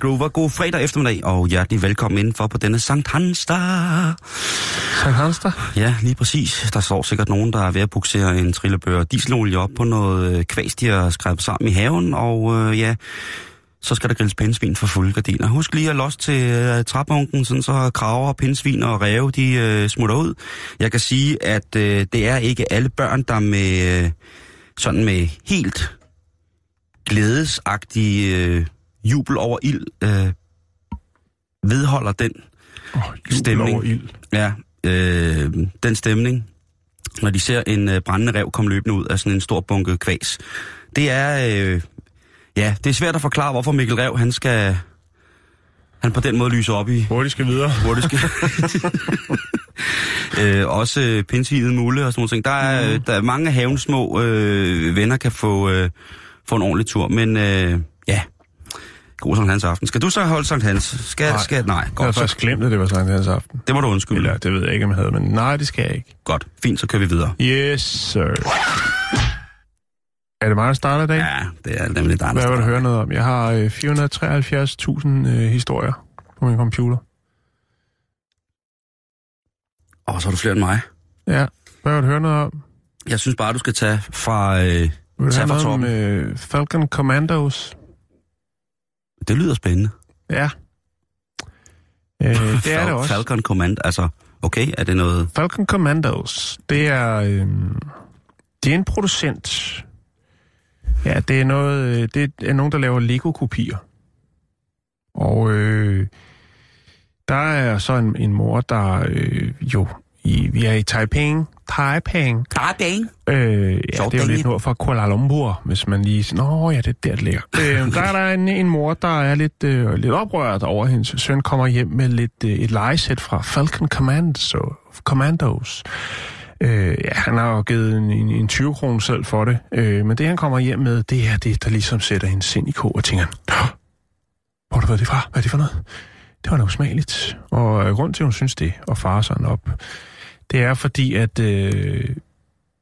Groover. God fredag eftermiddag, og hjertelig velkommen indenfor på denne Sankt Hansdag. Sankt Hanster. Ja, lige præcis. Der står sikkert nogen, der er ved at buksere en trillebør dieselolie op på noget øh, kvæs, de har skrevet sammen i haven, og øh, ja, så skal der grilles pindsvin for fulde gardiner. Husk lige at losse til øh, træbunken, sådan så kraver, pindsvin og ræve, de øh, smutter ud. Jeg kan sige, at øh, det er ikke alle børn, der med øh, sådan med helt glædesagtig øh, jubel over ild øh, vedholder den Oh, Stemning. over ild. Ja, øh, den stemning, når de ser en øh, brændende rev komme løbende ud af sådan en stor bunke kvæs. Det er, øh, ja, det er svært at forklare, hvorfor Mikkel Rev, han skal, han på den måde lyser op i, Hvor de skal videre. hvor det skal. øh, også øh, pindsvinet mulle og sådan noget. Der er, mm. der er mange af havens små øh, venner kan få, øh, få en ordentlig tur, men øh, ja, god Sankt Hans aften. Skal du så holde Sankt Hans? Skal, Nej. Skal, nej, Jeg godt, så, faktisk glemt, at det var Sankt Hans aften. det må du undskylde. Eller, det ved jeg ikke, om jeg havde, men nej, det skal jeg ikke. Godt, fint, så kører vi videre. Yes, sir. Er det mig, der starter i dag? Ja, det er nemlig dig, Hvad vil du høre noget om? Jeg har øh, 473.000 øh, historier på min computer. Og så har du flere end mig. Ja. Hvad vil du høre noget om? Jeg synes bare, du skal tage fra... Øh, Vil du Tag høre fra noget om øh, Falcon Commandos? Det lyder spændende. Ja. Øh, det er det også. Falcon Command, altså... Okay, er det noget... Falcon Commandos, det er, øh, det er en producent. Ja, det er noget, øh, det er nogen, der laver Lego-kopier. Og øh, der er så en, en mor, der øh, jo, i, vi er i Taiping, Taiping, Taiping. Øh, ja, det er jo lidt nord fra Kuala Lumpur, hvis man lige siger, Nå ja, det er der, det ligger. øh, der er der en, en mor, der er lidt, øh, lidt oprørt over, at hendes søn kommer hjem med lidt, øh, et lejesæt fra Falcon Commandos. Commandos. Øh, ja, han har jo givet en, en, en 20 kroner selv for det, øh, men det han kommer hjem med, det er det, der ligesom sætter hendes sind i kog, og tænker, hvor har du været det fra? Hvad er det for noget? Det var da usmageligt. Og øh, grund til, at hun synes det, og farer sådan op, det er fordi, at øh,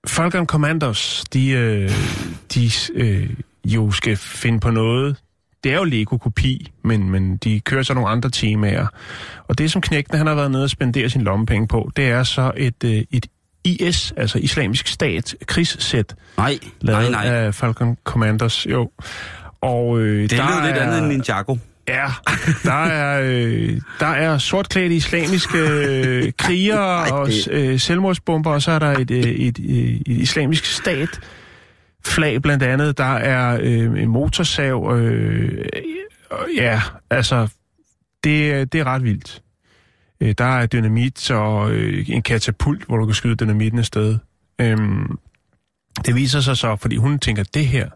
Falcon Commandos, de, øh, de øh, jo skal finde på noget. Det er jo Lego-kopi, men, men de kører så nogle andre temaer. Og det, som knægten han har været nede og spendere sin lommepenge på, det er så et, øh, et IS, altså Islamisk Stat, krigssæt, Nej, lavet nej, nej. af Falcon Commandos. Jo. Og, øh, Det der lyder lidt er- andet end Ninjago. Ja, der er, øh, der er sortklædte islamiske øh, krigere Ej, og øh, selvmordsbomber, og så er der et, øh, et, et, et islamisk stat flag blandt andet. Der er øh, en motorsav. Øh, og ja, altså, det, det er ret vildt. Øh, der er dynamit og øh, en katapult, hvor du kan skyde dynamitten afsted. Øhm, det viser sig så, fordi hun tænker, det her,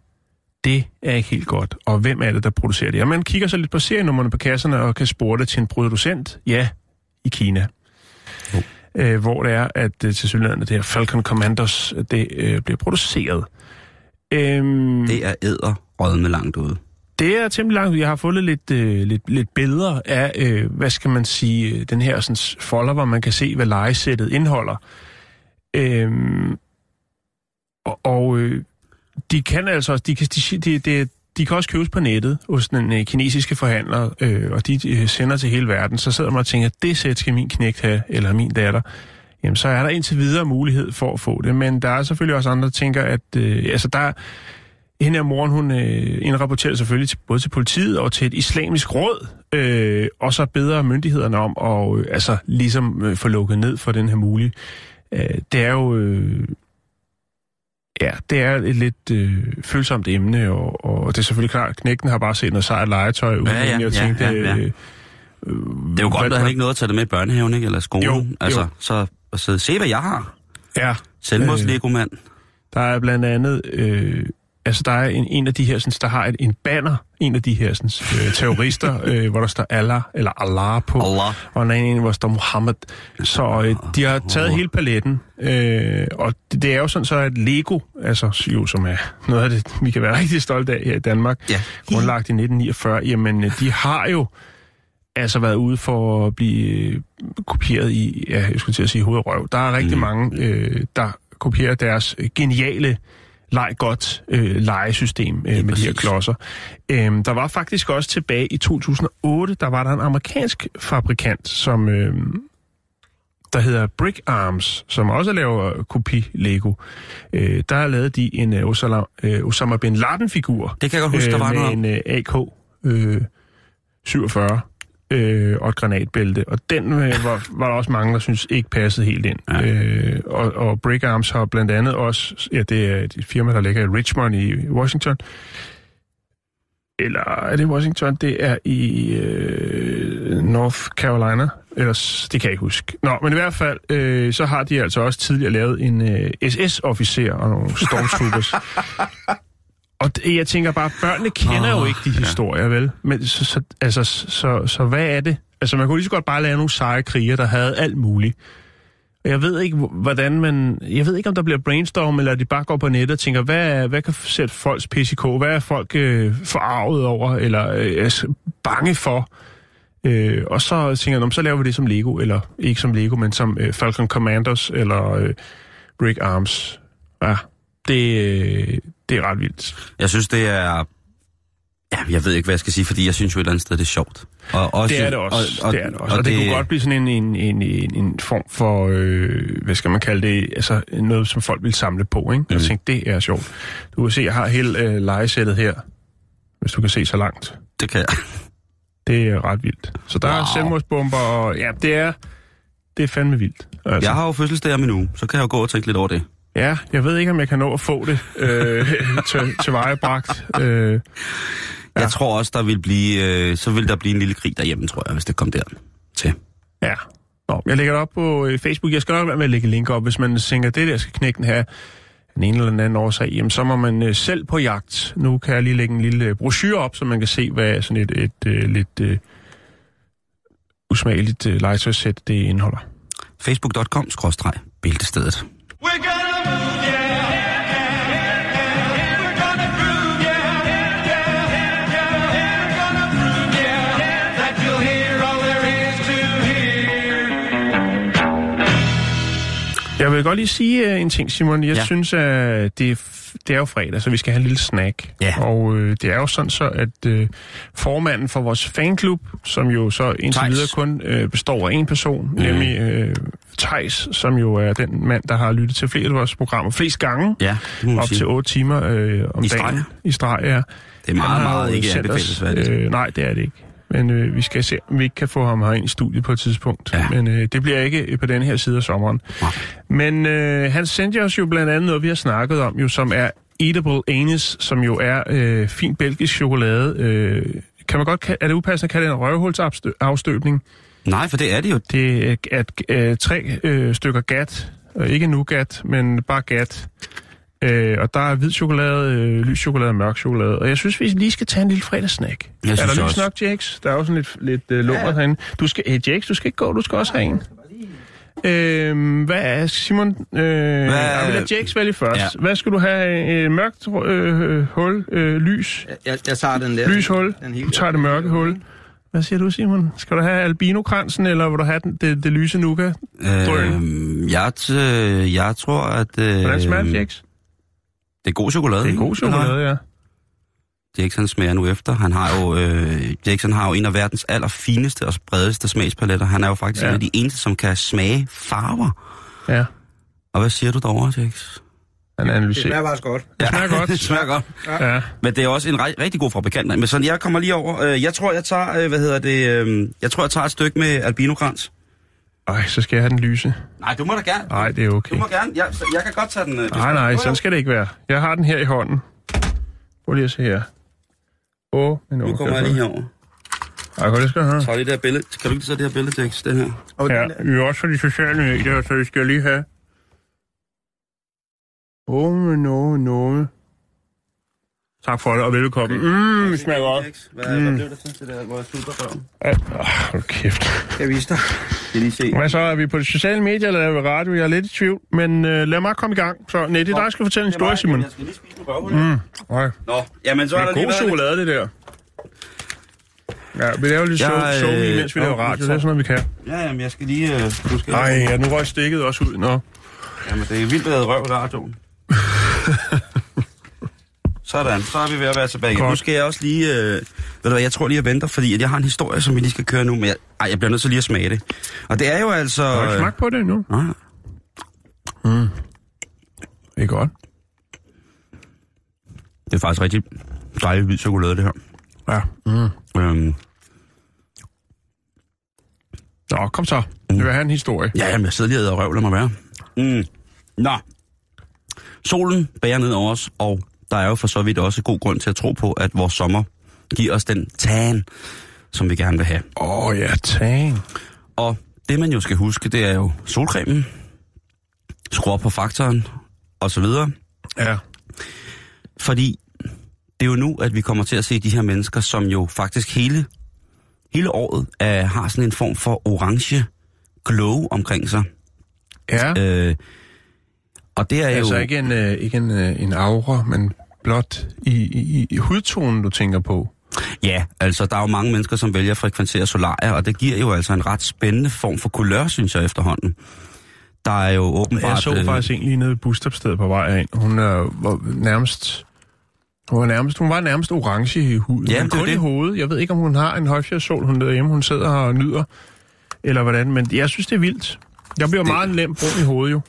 det er ikke helt godt. Og hvem er det, der producerer det? Og man kigger så lidt på serienummerne på kasserne og kan spore det til en producent. Ja, i Kina. Jo. Øh, hvor det er, at øh, til synligheden det her Falcon Commandos, det øh, bliver produceret. Øhm, Det er æder rødme langt ude. det er temmelig langt. Jeg har fundet lidt, øh, lidt, lidt billeder af, øh, hvad skal man sige, øh, den her sådan, folder, hvor man kan se, hvad lejesættet indeholder. Øhm, og og øh, de kan altså også, de kan, de, de, de, de kan også købes på nettet hos den øh, kinesiske forhandler, øh, og de øh, sender til hele verden. Så sidder man og tænker, det sæt skal min knægt have, eller min datter. Jamen, så er der indtil videre mulighed for at få det. Men der er selvfølgelig også andre, der tænker, at øh, altså der, hende her moren, hun øh, indrapporterer selvfølgelig til, både til politiet og til et islamisk råd, øh, og så beder myndighederne om at øh, altså, ligesom øh, få lukket ned for den her mulige. Øh, det er jo... Øh, ja, det er et lidt øh, følsomt emne, og, og det er selvfølgelig klart, knækken har bare set noget sejt legetøj ud, Ja, ja, og ja, tænkte, ja, ja. øh, Det er jo godt, at han ikke nåede at tage det med i børnehaven, ikke? Eller skolen. Jo, altså, jo. så at sidde, se hvad jeg har. ja, Selvmords Øh. Lego mand. Der er blandt andet, øh, altså der er en, en af de her, sådan, der har et, en banner, en af de her sådan, øh, terrorister, øh, hvor der står Allah, eller Allah på, Allah. og en anden, en, hvor der står Muhammad. Så øh, de har taget hele paletten, øh, og det, det er jo sådan så, at Lego, altså jo, som er noget af det, vi kan være rigtig stolte af her i Danmark, Ja. grundlagt i 1949, jamen øh, de har jo altså været ude for at blive øh, kopieret i, ja, jeg skulle til at sige hovedrøv. Der er rigtig mm. mange, øh, der kopierer deres geniale leg godt øh, legesystem øh, med de her præcis. klodser. Øhm, der var faktisk også tilbage i 2008, der var der en amerikansk fabrikant, som øh, der hedder Brick Arms, som også laver kopi Lego. Øh, der lavede de en øh, Osama, øh, Osama Bin Laden-figur Det kan jeg godt huske, der var noget en øh, AK øh, 47 øh, og et granatbælte. Og den øh, var, var der også mange, der synes ikke passede helt ind. Ja. Øh, og, og Brick Arms har blandt andet også, ja, det er et firma, der ligger i Richmond i Washington. Eller er det Washington? Det er i øh, North Carolina. Ellers, det kan jeg ikke huske. Nå, men i hvert fald, øh, så har de altså også tidligere lavet en øh, SS-officer og nogle stormtroopers. Og det, jeg tænker bare, børnene kender oh, jo ikke de historier, vel? Men så, så, altså, så, så, hvad er det? Altså, man kunne lige så godt bare lave nogle seje kriger, der havde alt muligt. Og jeg ved ikke, hvordan man... Jeg ved ikke, om der bliver brainstorm, eller de bare går på nettet og tænker, hvad, er- hvad kan sætte folks PCK? Hvad er folk øh, forarvet over, eller øh, s- bange for? Øh, og så tænker jeg, "Nå, men så laver vi det som Lego, eller ikke som Lego, men som øh, Falcon Commandos, eller øh, Brick Arms. Ja, det, øh, det er ret vildt. Jeg synes, det er... Ja, jeg ved ikke, hvad jeg skal sige, fordi jeg synes jo et eller andet sted, det er sjovt. Og også, Det er det også. Og, det er det også. Og, og det, det kunne godt blive sådan en, en, en, en, form for, øh, hvad skal man kalde det, altså noget, som folk vil samle på, ikke? Mm. Jeg tænkte, det er sjovt. Du kan se, jeg har hele øh, lejesættet her, hvis du kan se så langt. Det kan jeg. Det er ret vildt. Så der wow. er selvmordsbomber, og ja, det er, det er fandme vildt. Altså. Jeg har jo fødselsdag om en uge, så kan jeg jo gå og tænke lidt over det. Ja, jeg ved ikke, om jeg kan nå at få det øh, til, til vejebragt. Øh, Jeg tror også, der vil blive, øh, så vil der blive en lille krig derhjemme, tror jeg, hvis det kom der til. Ja. Nå, jeg lægger det op på øh, Facebook. Jeg skal nok være med at lægge link op, hvis man tænker, det der skal knækken have den ene eller den anden årsag, jamen så må man øh, selv på jagt. Nu kan jeg lige lægge en lille øh, brochure op, så man kan se, hvad sådan et, et øh, lidt øh, usmageligt øh, legetøjssæt det indeholder. Facebook.com, Jeg vil godt lige sige uh, en ting, Simon. Jeg Ja. synes, at det, er det er jo fredag, så vi skal have en lille snack. Ja. Og øh, det er jo sådan så, at øh, formanden for vores fanklub, som jo så indtil videre kun øh, består af en person, mm. nemlig øh, Tejs, som jo er den mand, der har lyttet til flere af vores programmer flest gange. Ja, op sige. til 8 timer øh, om I dagen. streg? I streg, ja. Det er meget, meget ikke anbefalesværdigt. Øh, nej, det er det ikke. Men øh, vi skal se, om vi ikke kan få ham herind i studiet på et tidspunkt. Ja. Men øh, det bliver ikke øh, på den her side af sommeren. Nej. Men øh, han sendte os jo blandt andet noget, vi har snakket om, jo, som er Eatable Anis, som jo er øh, fin belgisk chokolade. Øh, kan man godt, er det upassende at kalde det en røvhulsafstøbning? Nej, for det er det jo. Det er at, øh, tre øh, stykker gat, øh, ikke nougat, men bare gat. Øh, og der er hvid chokolade, øh, lys chokolade og mørk chokolade. Og jeg synes, vi lige skal tage en lille fredagssnack. Jeg er der lys også. nok, Jakes? Der er sådan lidt, lidt øh, lummer ja. herinde. Du skal, hey, Jakes, du skal ikke gå, du skal også have en. Øh, hvad er, Simon? Øh, hvad... Jeg vil Jakes vælge først. Ja. Hvad skal du have? Øh, mørkt øh, hul? Øh, lys? Jeg, jeg tager den der. Lys hul? Den Du tager det mørke hul. Hvad siger du, Simon? Skal du have albinokransen, eller vil du have den, det, det lyse nuka? Øh, jeg, t- jeg tror, at... Øh, Hvordan smager det, Jakes? Det er god chokolade. Det er god chokolade, ja. Jackson smager nu efter. Han har jo, øh, Jackson har jo en af verdens allerfineste og bredeste smagspaletter. Han er jo faktisk ja. Ja. en af de eneste, som kan smage farver. Ja, Og hvad siger du derovre, Jax? han Det analyserer. smager faktisk godt. Det smager godt. det smager godt. Ja. Men det er også en ri- rigtig god fabrikant. Men sådan, jeg kommer lige over. Øh, jeg tror, jeg tager, øh, hvad hedder det, øh, jeg tror, jeg tager et stykke med albinokrans. Ej, så skal jeg have den lyse. Nej, du må da gerne. Nej, det er Du okay. må gerne. Jeg, så jeg kan godt tage den. øh, Nej, du- nej, sådan skal det ikke være. Jeg har den her i hånden. Prøv lige at se her. Åh, oh, men Nu kommer jeg lige herover. Ej, godt, det skal jeg have. Tag lige det her billede. Kan du ikke tage det her billedtekst, den her? Og Ja, der. vi er også for de sociale medier, så vi skal lige have. Åh, oh, men no, no. Tak for det, og velkommen. Mm, det smager godt. Hvad, hvad blev det til, det der, hvor jeg slutter røven? Åh, hold kæft. Jeg vise dig? Skal lige se. Hvad så? Er vi på de sociale medier, eller er vi radio? Jeg er lidt i tvivl, men øh, lad mig komme i gang. Så, nej, det er dig, der skal fortælle en er historie, Simon. Jeg skal lige spise en røvhul. Mm, nej. Nå, jamen så er Det der er lige god chokolade, det der. Ja, vi laver lidt show, show øh, mens vi laver åh, radio. Det er sådan noget, vi kan. Ja, jamen jeg skal lige... Øh, du skal Nej, ja, nu røg stikket også ud. Nå. Jamen det er vildt været røv radioen. Sådan, så er vi ved at være tilbage. Godt. Nu skal jeg også lige... Øh, ved du hvad, jeg tror lige, jeg venter, fordi at jeg har en historie, som vi lige skal køre nu. Men jeg, ej, jeg bliver nødt til lige at smage det. Og det er jo altså... Har du ikke smagt på det endnu? Nej, Det er godt. det er faktisk rigtig dejligt hvid chokolade, det her. Ja. Mm. Øhm, Nå, kom så. Jeg vil have en historie. ja, jamen, jeg sidder lige og røv, lad mig være. Mm. Nå. Solen bærer ned over os, og der er jo for så vidt også god grund til at tro på, at vores sommer giver os den tan, som vi gerne vil have. Åh, oh, ja, tang. Og det man jo skal huske, det er jo solcremen, skru op på faktoren, og så videre. Ja. Fordi det er jo nu, at vi kommer til at se de her mennesker, som jo faktisk hele, hele året er, har sådan en form for orange glow omkring sig. Ja. Øh, og det er altså jo... ikke en, øh, ikke en, øh, en aura, men blot i, i, i hudtonen, du tænker på. Ja, altså der er jo mange mennesker, som vælger at frekventere solarier, og det giver jo altså en ret spændende form for kulør, synes jeg efterhånden. Der er jo åbenbart... Jeg så øh, faktisk en lige nede ved busstopstedet på vej ind. Hun er, var nærmest... Hun var nærmest, hun var nærmest orange i huden. Ja, men kun det. i hovedet. Jeg ved ikke, om hun har en højfjerdssol, hun derhjemme. Hun sidder og nyder, eller hvordan. Men jeg synes, det er vildt. Jeg bliver Det- meget nemt brun i hovedet, jo.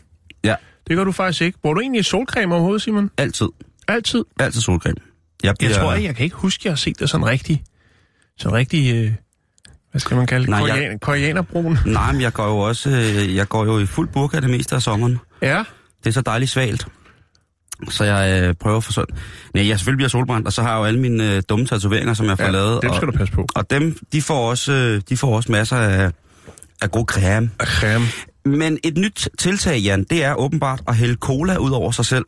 Ja, Det gør du faktisk ikke. Bruger du egentlig solcreme overhovedet, Simon? altid. Altid. Altid solcreme. Jeg, Jeg tror ikke, jeg kan ikke huske, at jeg har set det sådan rigtig... Sådan rigtig... Øh, hvad skal man kalde det? Nej, jeg- Koreaner, Koreanerbrun. Nej, men jeg går jo også øh, jeg går jo i fuld burka det meste af sommeren. Ja. Det er så dejligt svalt. Så jeg øh, prøver for sådan... Nej, jeg selvfølgelig bliver solbrændt, og så har jeg jo alle mine øh, dumme tatoveringer, som jeg får ja lavet. dem skal og, du passe på. Og dem, de får også, øh, de får også masser af, af god creme. Creme. Men et nyt tiltag, Jan, det er åbenbart at hælde cola ud over sig selv.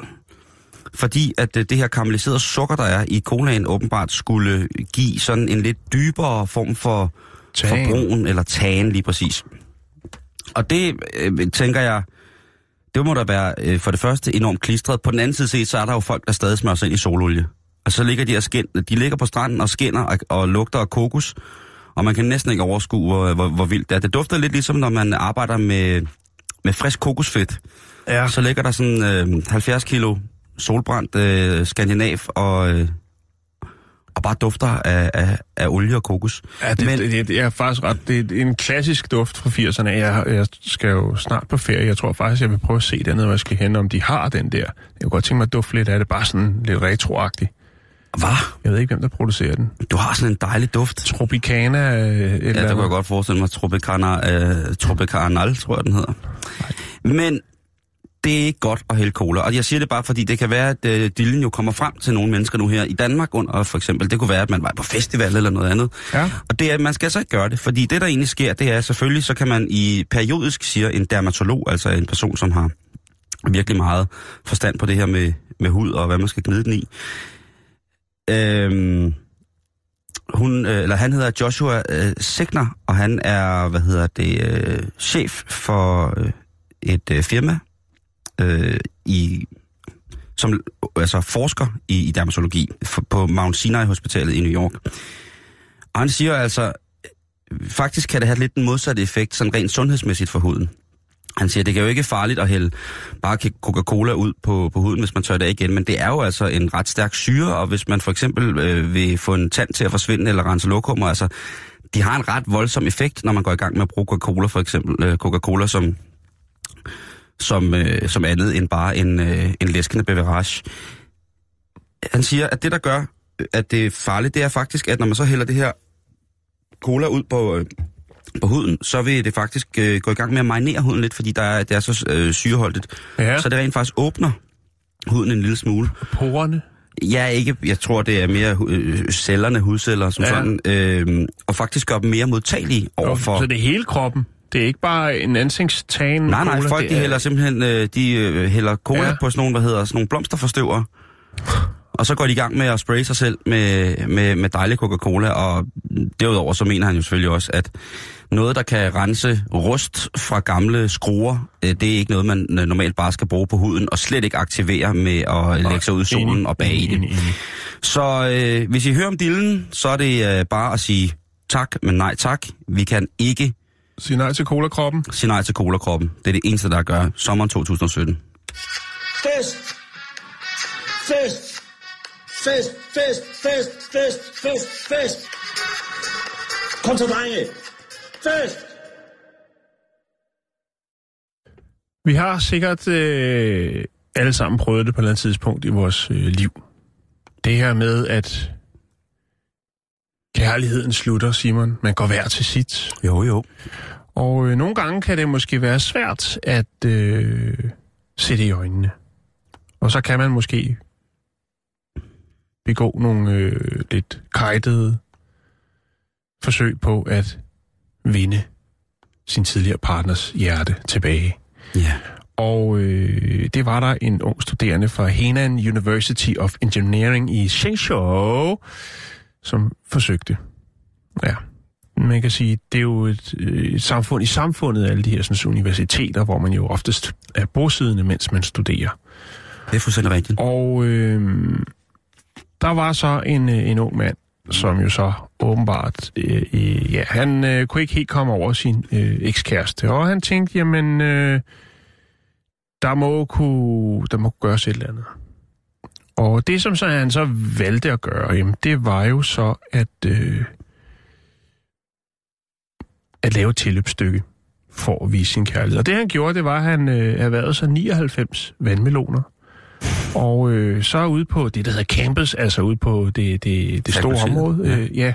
Fordi at øh, det her karamelliserede sukker, der er i colaen, åbenbart skulle give sådan en lidt dybere form for, for Tan. brun, eller tan lige præcis. Og det øh, tænker jeg, det må da være øh, for det første enormt klistret. På den anden side set, så er der jo folk, der stadig smører sig ind i sololie. Og så ligger de og skin, de ligger på stranden og skinner og, og lugter af kokos. Og man kan næsten ikke overskue, hvor, hvor, hvor vildt det er. Det dufter lidt ligesom, når man arbejder med, med frisk kokosfedt. Ja. Så ligger der sådan øh, 70 kilo solbrændt øh, skandinav og, øh, og bare dufter af, af, af olie og kokos. Ja, det, Men- det, det er faktisk ret... Det er en klassisk duft fra 80'erne. Jeg, jeg skal jo snart på ferie. Jeg tror faktisk, jeg vil prøve at se dernede, hvor jeg skal hen, om de har den der. Jeg kunne godt tænke mig at dufte lidt af det. Bare sådan lidt retroagtigt. Hvad? Jeg ved ikke, hvem der producerer den. Du har sådan en dejlig duft. Tropicana... Øh, et Ja, eller det kunne jeg godt forestille mig. Tropicana, øh, Tropicanal, tror jeg, den hedder. Men det er ikke godt at hælde cola. Og jeg siger det bare, fordi det kan være, at øh, dillen jo kommer frem til nogle mennesker nu her i Danmark under, for eksempel. Det kunne være, at man var på festival eller noget andet. Ja. Og det er, man skal så ikke gøre det, fordi det, der egentlig sker, det er selvfølgelig, så kan man i periodisk, siger en dermatolog, altså en person, som har virkelig meget forstand på det her med, med hud og hvad man skal gnide den i. Øhm, hun, øh, eller han hedder Joshua øh, Signer, og han er, hvad hedder det, øh, chef for øh, et øh, firma, øh, i, som altså forsker i, i dermatologi for, på Mount Sinai Hospitalet i New York. Og han siger altså, faktisk kan det have lidt den modsatte effekt, sådan rent sundhedsmæssigt for huden. Han siger, det kan jo ikke farligt at hælde bare Coca-Cola ud på, på huden, hvis man tør det af igen, men det er jo altså en ret stærk syre, og hvis man for eksempel øh, vil få en tand til at forsvinde eller rense lokummer, altså, de har en ret voldsom effekt, når man går i gang med at bruge Coca-Cola for eksempel, øh, Coca-Cola som, som, øh, som andet end bare en, øh, en læskende beverage. Han siger, at det, der gør, at det er farligt, det er faktisk, at når man så hælder det her cola ud på, øh, på huden, så vil det faktisk øh, gå i gang med at marinere huden lidt, fordi der er, det er så øh, syreholdigt. Ja. Så det rent faktisk åbner huden en lille smule. Porerne. Ja, ikke, jeg tror, det er mere øh, cellerne, hudceller som Ja. ja. sådan, øh, og faktisk gør dem mere modtagelige overfor... Så det er hele kroppen. Det er ikke bare en ansigtstagen Nej, nej, cola, folk de er- hælder simpelthen øh, de, øh, hælder cola Ja. på sådan nogle, der hedder sådan nogle blomsterforstøver. Og så går de i gang med at spraye sig selv med, med, med dejlig Coca-Cola, og derudover så mener han jo selvfølgelig også, at noget, der kan rense rust fra gamle skruer, øh, det er ikke noget, man øh, normalt bare skal bruge på huden, og slet ikke aktivere med at lægge sig ud i solen Enig, og bage i det. enig, enig. Så øh, hvis I hører om dillen, så er det øh, bare at sige tak, men nej tak. Vi kan ikke Sig nej til cola-kroppen. sige nej til colakroppen. Det er det eneste, der gør sommeren 2017. Fest! Fest! Fest, fest, fest, fest, fest, fest! Kom så, drenge! Fest! Vi har sikkert øh, alle sammen prøvet det på et eller andet tidspunkt i vores øh, liv. Det her med, at kærligheden slutter, Simon. Man går hver til sit. Jo, jo. Og øh, nogle gange kan det måske være svært at øh, se det i øjnene. Og så kan man måske begå nogle øh, lidt kajtede forsøg på at vinde sin tidligere partners hjerte tilbage. Ja. Og øh, det var der en ung studerende fra Henan University of Engineering i Shenzhou, som forsøgte. Ja, man kan sige, det er jo et, øh, et samfund i samfundet, alle de her sådan, universiteter, hvor man jo oftest er bosiddende, mens man studerer. Det er fuldstændig rigtigt. Og øh, der var så en, øh, en ung mand, som jo så åbenbart, øh, øh, ja, han øh, kunne ikke helt komme over sin øh, ekskæreste. Og han tænkte, jamen, øh, der må kunne, der må kunne gøres et eller andet. Og det, som så han så valgte at gøre, jamen, det var jo så at, øh, at lave et tilløbsstykke for at vise sin kærlighed. Og det han gjorde, det var, at han øh, erhvervede sig 99 vandmeloner. Og øh, så ude på det, der hedder campus, altså ude på det, det, det store område, ja. øh, ja,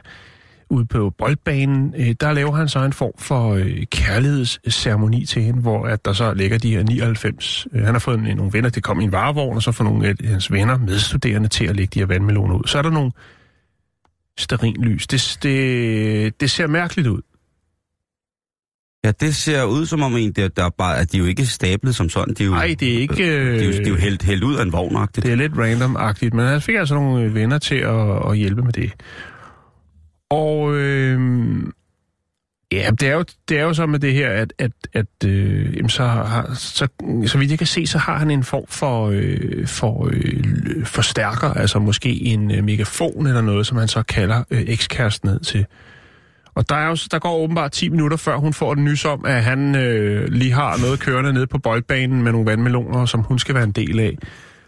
ude på boldbanen, øh, der laver han så en form for øh, kærlighedsceremoni til hende, hvor at der så ligger de her 99. Øh, han har fået en, nogle venner, det kom i en varevogn, og så får nogle af hans venner, medstuderende, til at lægge de her vandmeloner ud. Så er der nogle sterinlys. Det, det, det ser mærkeligt ud. Ja, det ser ud som om en, der, der er bare, at de er jo ikke stablet som sådan. De er jo, Nej, det er ikke... De er jo, de er jo øh, hældt, hældt ud af en vogn Det er lidt random-agtigt, men han fik altså nogle øh, venner til at, at hjælpe med det. Og øh, ja, det er, jo, det er jo så med det her, at, at, at øh, jamen, så, har, så, så vidt jeg kan se, så har han en form for, øh, for øh, forstærker, altså måske en øh, megafon eller noget, som han så kalder øh, ekskæresten ned til. Og der, er jo, der går åbenbart 10 minutter, før hun får den nys om, at han øh, lige har noget kørende nede på boldbanen med nogle vandmeloner, som hun skal være en del af.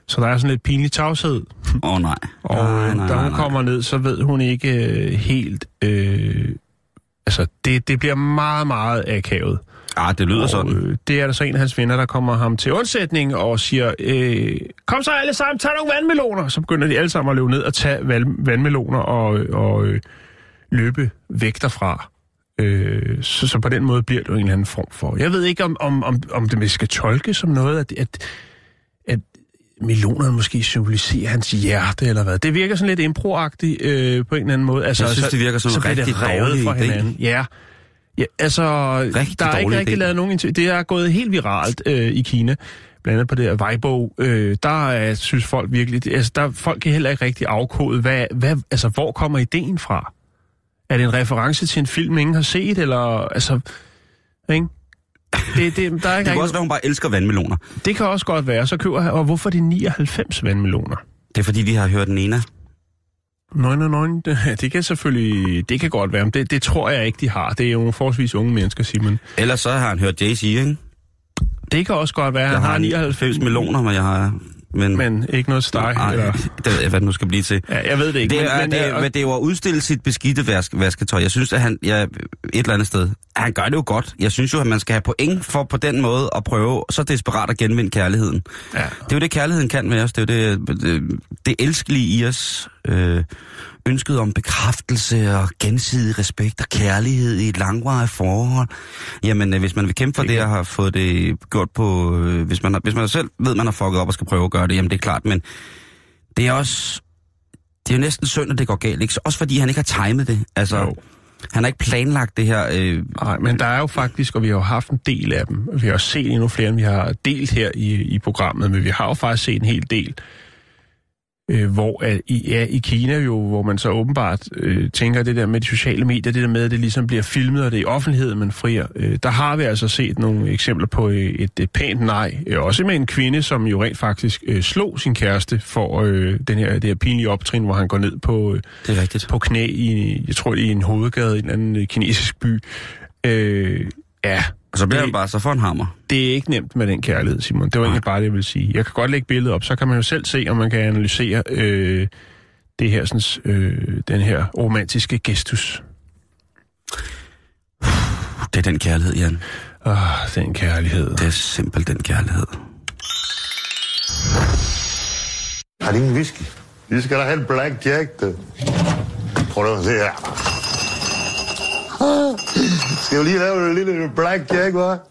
Så der er sådan lidt pinlig tavshed. Åh oh, nej. Og nej, nej, da hun nej, nej. kommer ned, så ved hun ikke øh, helt... Øh, altså, det, det bliver meget, meget akavet. Ah, det lyder Og, sådan. øh, det er der så en af hans venner, der kommer ham til undsætning og siger, øh, kom så alle sammen, tag nogle vandmeloner. Så begynder de alle sammen at løbe ned og tage vandmeloner og, og øh, løbe væk derfra. Øh, så, så på den måde bliver det jo en eller anden form for... Jeg ved ikke, om, om, om, om det skal tolkes som noget, at, at melonerne måske symboliserer hans hjerte, eller hvad. Det virker sådan lidt improagtigt øh, på en eller anden måde. Altså, Jeg synes, det virker som så en rigtig dårlig fra idé. hinanden. Ja. ja, altså, Rigtig der er ikke rigtig idé. lavet nogen... Det er gået helt viralt øh, i Kina blandt andet på det her Weibo, øh, der er, synes folk virkelig, altså der, folk kan heller ikke rigtig afkode, hvad, hvad, altså hvor kommer ideen fra? Er det en reference til en film, ingen har set, eller, altså, ikke? Det, det, der er ikke Det kan også være, hun bare elsker vandmeloner. det kan også godt være. Så køber og hvorfor er det 99 vandmeloner? Det er fordi, de har hørt Nena. Nøj, nøj, nøj, det, det kan selvfølgelig, det kan godt være, men det, det tror jeg ikke, de har. Det er jo forholdsvis unge mennesker, Simon. Ellers så har han hørt Jay-Z, ikke? Det kan også godt være, Jeg han har har 99 99 meloner, men jeg har... Men, men ikke noget steg. Ej, Eller, det ved jeg, hvad det nu skal blive til. ja, jeg ved det ikke. Det men, er, men, det, øh, er, det er jo at udstille sit beskidte vask, vasketøj. Jeg synes, at han ja, et eller andet sted, han gør det jo godt. Jeg synes jo, at man skal have point for på den måde at prøve så desperat at genvinde kærligheden. ja. Det er jo det, kærligheden kan med os. Det er jo det, det, det elskelige i os. Øh, ønsket om bekræftelse og gensidig respekt og kærlighed i et langvarigt forhold. Jamen, øh, hvis man vil kæmpe for det, og har fået det gjort på... Øh, hvis, man har, hvis man selv ved, man har fucket op og skal prøve at gøre det, jamen det er klart, men det er også... Det er jo næsten synd, at det går galt, ikke? Så Også fordi han ikke har timet det. Altså, Jo. han har ikke planlagt det her... Øh, Nej, men der er jo faktisk, og vi har jo haft en del af dem, vi har også set endnu flere, end vi har delt her i, i programmet, men vi har jo faktisk set en hel del, øh, hvor at i, ja, i Kina jo, hvor man så åbenbart øh, tænker det der med de sociale medier, det der med, at det ligesom bliver filmet, og det er i offentligheden, man frier. Øh, der har vi altså set nogle eksempler på øh, et, et pænt nej, øh, også med en kvinde, som jo rent faktisk øh, slog sin kæreste for øh, den her, det her pinlige optrin, hvor han går ned på... Øh, det er rigtigt. på knæ i, jeg tror, i en hovedgade i en anden øh, kinesisk by. Øh, ja, Og så bliver det- han bare så for en hammer. det er ikke nemt med den kærlighed, Simon. Det var egentlig bare det, jeg ville sige. Jeg kan godt lægge billedet op, så kan man jo selv se, om man kan analysere øh, det her, sådan, øh, den her romantiske gestus. Det er den kærlighed, Jan. Åh, den kærlighed. Det er simpelthen den kærlighed. Har de ingen whisky? Vi skal da have en black jack, du. Prøv at se her. Skal vi lige lave en lille black jack, hva'?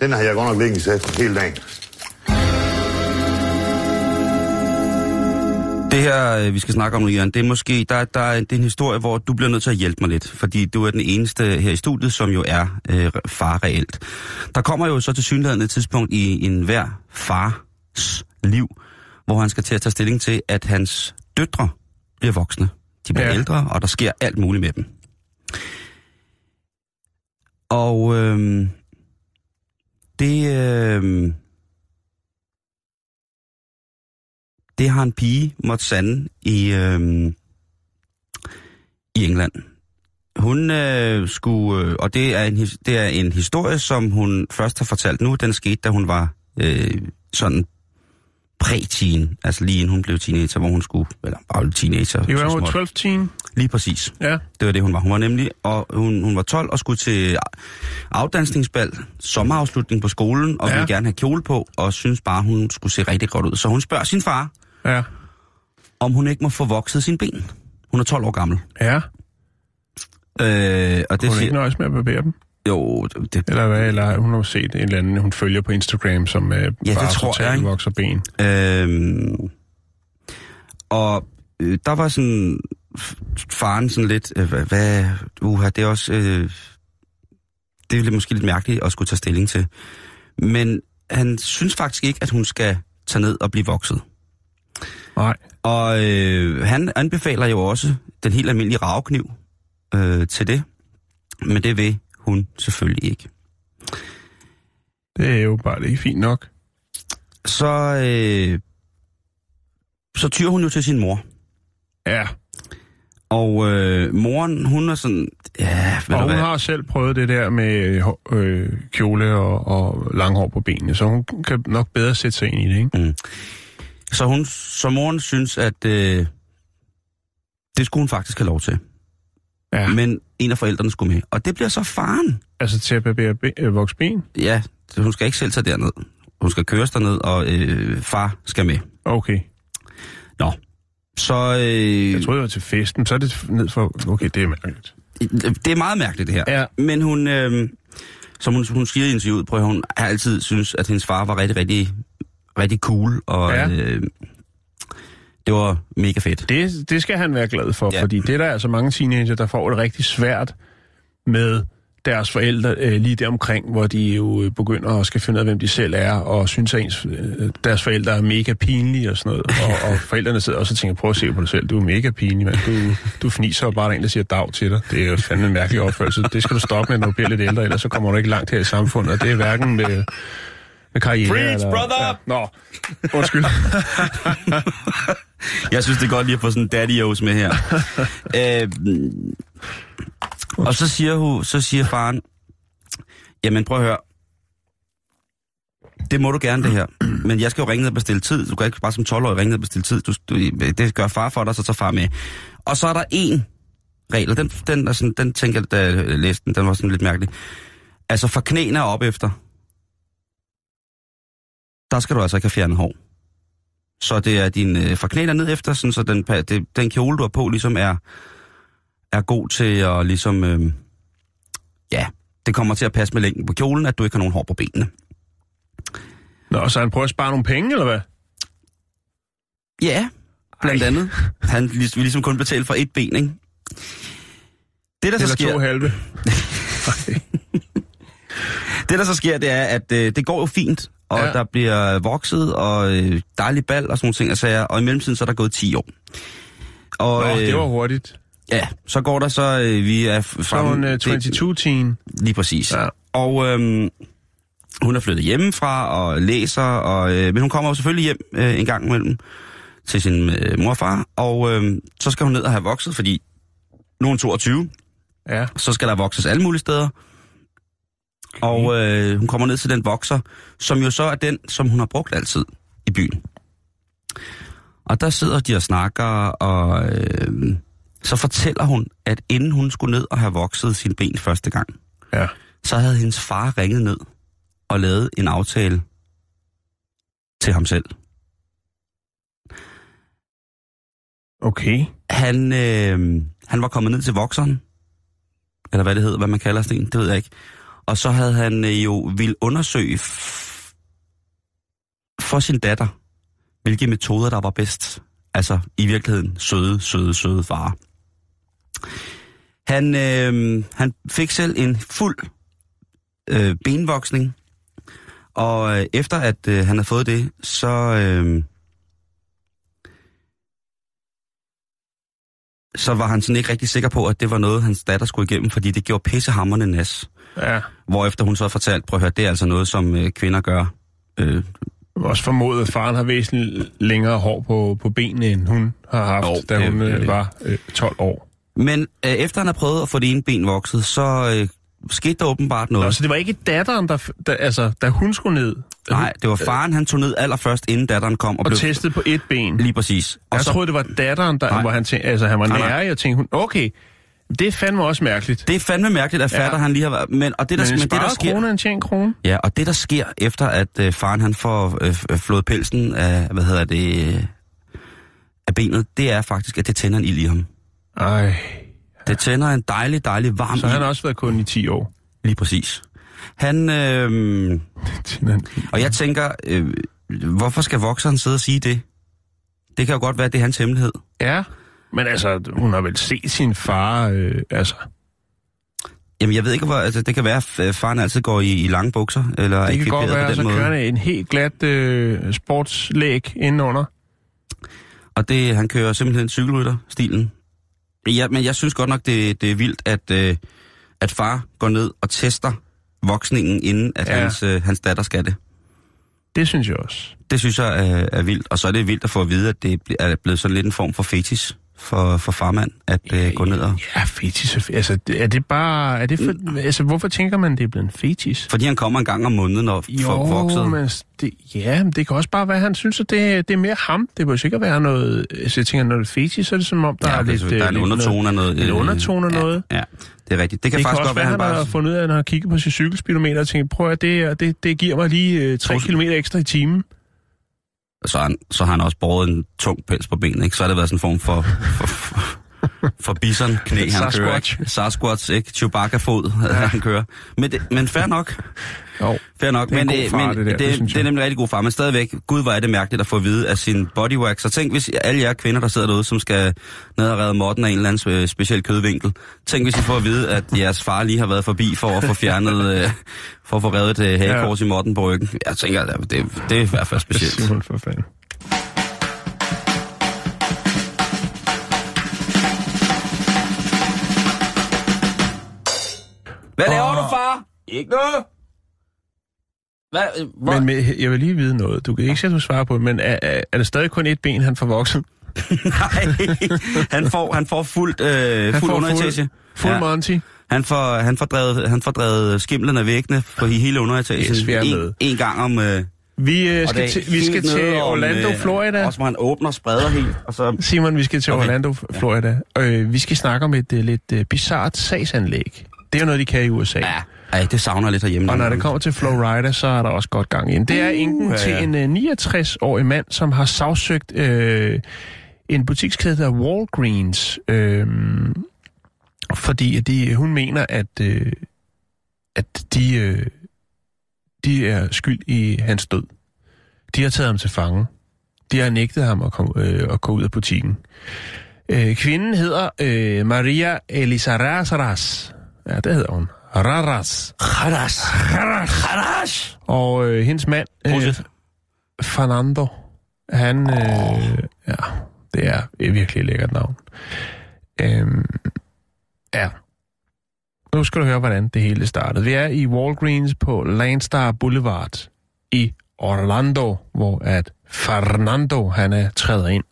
Den har jeg godt nok liggende sat hele dagen. Det her, øh, vi skal snakke om nu, Jan, det er måske, der, der er, det er en historie, hvor du bliver nødt til at hjælpe mig lidt, fordi du er den eneste her i studiet, som jo er øh, far reelt. Der kommer jo så til synligheden et tidspunkt i en hver fars liv, hvor han skal til at tage stilling til, at hans døtre bliver voksne. De bliver ja. ældre, og der sker alt muligt med dem. Og øh, det... Øh, det har en pige måtte sande i, øh, i England. Hun øh, skulle, øh, og det er, en, det er en historie, som hun først har fortalt nu. Den skete, da hun var øh, sådan præ-teen, altså lige inden hun blev teenager, hvor hun skulle, eller bare teenager. Det var jo småt. 12 teen. Lige præcis. Ja. Det var det, hun var. Hun var nemlig, og hun, hun var 12 og skulle til afdansningsbal, sommerafslutning på skolen, og Ja. ville gerne have kjole på, og synes bare, hun skulle se rigtig godt ud. Så hun spørger sin far, Ja. om hun ikke må få vokset sine ben. Hun er 12 år gammel. Ja. Øh, og det Hun er siger, ikke nøjes med at barbere dem. Jo, det, det, Eller hvad? Eller hun har set en eller anden, hun følger på Instagram, som øh, det bare tror jeg, ikke? vokser ben. øh, og øh, der var sådan faren sådan lidt, øh, hvad, uha, det er også, øh, det er måske lidt mærkeligt at skulle tage stilling til. Men han synes faktisk ikke, at hun skal tage ned og blive vokset. Nej. Og øh, han anbefaler jo også den helt almindelige ravkniv øh, til det. Men det vil hun selvfølgelig ikke. Det er jo bare det er fint nok. Så, øh, så tyrer hun jo til sin mor. Ja. Og øh, moren, hun er sådan, ja, ved Og hun hvad? har selv prøvet det der med øh, kjole og, og langhår på benene, så hun kan nok bedre sætte sig ind i det, ikke? Så, hun, så moren synes, at øh, det skulle hun faktisk have lov til. Ja. Men en af forældrene skulle med. Og det bliver så faren. Altså til at barbere ben, øh, vokse ben? Ja, hun skal ikke selv tage derned. Hun skal køres derned, og øh, far skal med. Okay. Nå. Så øh, Jeg troede, det var til festen, så er det ned for... Okay, det er mærkeligt. det er meget mærkeligt, det her. Ja. Men hun, øh, som hun, hun siger i interviewet, prøv at høre, hun har altid synes, at hendes far var rigtig, rigtig, rigtig cool, og ja. øh, det var mega fedt. Det, det skal han være glad for, ja. Fordi det er der altså mange teenager, der får det rigtig svært med deres forældre øh, lige deromkring, hvor de jo øh, begynder at skal finde ud af, hvem de selv er, og synes, at ens, øh, deres forældre er mega pinlige og sådan noget. Og, og forældrene sidder også og tænker, prøv at se på dig selv, du er mega pinlig, mand. Du, du fniser jo bare, der er en, der siger dag til dig. Det er jo fandme en mærkelig opførsel. Det skal du stoppe med, når du bliver lidt ældre, ellers så kommer du ikke langt her i samfundet, og det er hverken med, med karriere Preach, eller... brother! Ja. Nå, undskyld. Jeg synes, det er godt lige at få sådan en daddy med her. øh, og så siger, hun, så siger faren, jamen prøv at høre, det må du gerne det her, men jeg skal jo ringe ned og bestille tid. Du kan ikke bare som 12-årig ringe ned og bestille tid. Du, du, det gør far for dig, så tager far med. Og så er der en regel, den, den, altså, sådan, den tænker jeg, da jeg læste den, den var sådan lidt mærkelig. Altså fra knæene op efter, der skal du altså ikke have fjernet hår. Så det er din øh, fra ned efter, sådan, så den, det, den kjole, du har på, ligesom er, er god til at ligesom... Øh, ja, det kommer til at passe med længden på kjolen, at du ikke har nogen hår på benene. Nå, så han prøver at spare nogle penge, eller hvad? Ja, blandt Ej. andet. Han vil ligesom kun betale for et ben, ikke? Det, der så Eller sker, to halve. det, der så sker, det er, at øh, det går jo fint, og Ja. der bliver vokset, og øh, dejlig bal og sådan nogle ting, og, sager, og i mellemtiden så er der gået 10 år. Og, Nå, øh, det var hurtigt. Ja, så går der så, øh, vi er fremme... en uh, det- 22-teen. Lige præcis. Ja. Og øhm, hun er flyttet hjemmefra og læser, og, øh, men hun kommer jo selvfølgelig hjem øh, en gang imellem til sin øh, mor og far, og øh, så skal hun ned og have vokset, fordi nu er hun 22, Ja. så skal der vokses alle mulige steder. Og øh, hun kommer ned til den vokser, som jo så er den, som hun har brugt altid i byen. Og der sidder de og snakker, og øh, så fortæller hun, at inden hun skulle ned og have vokset sin ben første gang, Ja. så havde hendes far ringet ned og lavet en aftale til ham selv. Okay. Han, øh, han var kommet ned til vokseren, eller hvad det hedder, hvad man kalder sådan en, det ved jeg ikke. Og så havde han øh, jo vil undersøge f- for sin datter, hvilke metoder der var bedst. Altså i virkeligheden søde, søde, søde far. Han, øh, han fik selv en fuld øh, benvoksning, og øh, efter at øh, han havde fået det, så... Øh, så var han sådan ikke rigtig sikker på, at det var noget, hans datter skulle igennem, fordi det gjorde pissehammerne nas. Ja. Hvorefter hun så fortalte, prøv at høre, det er altså noget, som øh, kvinder gør. Øh, Også formodet, at faren har væsentligt længere hår på, på benene, end hun har haft, Jo, da hun øh, var øh, 12 år. men øh, efter han har prøvet at få det ene ben vokset, så øh, skete der åbenbart noget. Nå, så det var ikke datteren, der, der, altså, da hun skulle ned Nej, det var faren, han tog ned allerførst, inden datteren kom. Og, og blev testede på et ben. Lige præcis. Og Jeg så, troede, det var datteren, der, Nej. hvor han tænkte, altså han var nær, jeg tænkte, hun, okay, det er fandme også mærkeligt. det er fandme mærkeligt, at fatter Ja. han lige har været... Men, og det, der, Men men, en det, der sker... krone er en tjent krone. Ja, og det der sker efter, at øh, faren han får øh, f- flået pelsen af, hvad hedder det, øh, af benet, det er faktisk, at det tænder en ild i ham. Ej, Det tænder en dejlig, dejlig varm så han har også været kun i 10 år. Lige præcis. Han, øh, og jeg tænker, øh, hvorfor skal vokseren sidde og sige det? Det kan jo godt være, at det er hans hemmelighed. Ja, men altså, hun har vel set sin far, øh, altså, Jamen, jeg ved ikke, hvor, altså, det kan være, at øh, faren altid går i, i lange bukser, eller det kan ekviperet godt være, på så den måde. kører en helt glat øh, sportslæg indenunder. Og det, han kører simpelthen cykelrytter-stilen. Ja, men jeg synes godt nok, det, det er vildt, at, øh, at far går ned og tester voksningen, inden at ja. hans, øh, hans datter skal det. Det synes jeg også. Det synes jeg er, er vildt. Og så er det vildt at få at vide, at det er blevet sådan lidt en form for fetis for, for farmand, at øh, gå ned og... Ja, fetis. fe- Altså, er det bare... Er det for, altså, hvorfor tænker man, det er blevet en fetis? Fordi han kommer en gang om måneden og får vokset. men det, ja, men det kan også bare være, at han synes, at det, det er mere ham. Det bør sikkert være noget... Altså, jeg tænker, når det er fetis, så er det som om, der Ja, er lidt... er, der er øh, en lidt undertone af noget. En øh, undertone af noget. Ja, det er rigtigt. Det kan Det kan faktisk også godt være, han han bare... har fundet ud af, at han har kigget på sit cykelspeedometer og tænkt, prøv at det, det, det giver mig lige øh, 3 Tusind. km ekstra i timen så, har han, så har han også båret en tung pels på benet, ikke? Så har det været sådan en form for, for, for, for bison knæ, han kører. Sasquatch. Ikke? Sasquatch, ikke? Chewbacca-fod, ja. han kører. Men, det, men fair nok. Jo. Fair nok. Det er en men god øh, far, men det der, det, det det, det er nemlig rigtig god far. Men stadigvæk, gud hvor er det mærkeligt at få at vide af sin bodywax. Så tænk, hvis alle jer kvinder, der sidder derude, som skal ned og redde Morten af en eller anden speciel kødvinkel. Tænk, hvis I får at vide, at jeres far lige har været forbi for at få fjernet, øh, for at få revet et øh, hagekors ja. i Morten på ryggen. Jeg tænker, det, det er i hvert fald specielt. Simon for fanden. Hvad laver du, far? Ikke noget. Hvad? øh, Hvor? Men med, jeg vil lige vide noget. Du kan ikke sætte, du svarer på det, men er, er, er det stadig kun et ben, han får voksen? Nej, han får, han får fuldt, øh, Han fuld får underetage. Fuld Ja. Monty? Han får, han får drevet, han får drevet skimlen af væggene på hele underetagen. Yes, vi er en, med. en gang om... Øh, Vi, øh, skal det til, vi skal til nede om, Orlando, øh, Florida. Også hvor han åbner og spreder helt, og så... Simon, vi skal til Okay. Orlando, Florida. Øh, vi skal snakke om et uh, lidt uh, bizart sagsanlæg. Det er jo noget, de kan i USA. Ja. Ej, det savner lidt herhjemme. Og når det kommer til Flowrider, så er der også godt gang ind. Det er enken Uh, ja, til ja. en øh, 69-årig mand, som har sagsøgt øh, en butikskæde, der Walgreens. Øh, fordi de, hun mener, at, øh, at de, øh, de er skyld i hans død. De har taget ham til fange. De har nægtet ham at, komme, øh, at gå ud af butikken. Øh, kvinden hedder øh, Maria Elizaraz. Ja, det hedder hun. Raras. Raras. Raras. Raras. Og øh, hendes mand, øh. Fernando, han, øh, ja, det er et virkelig lækkert navn. Øhm, ja. Nu skal du høre, hvordan det hele startede. Vi er i Walgreens på Landstar Boulevard i Orlando, hvor at Fernando, han er træder ind.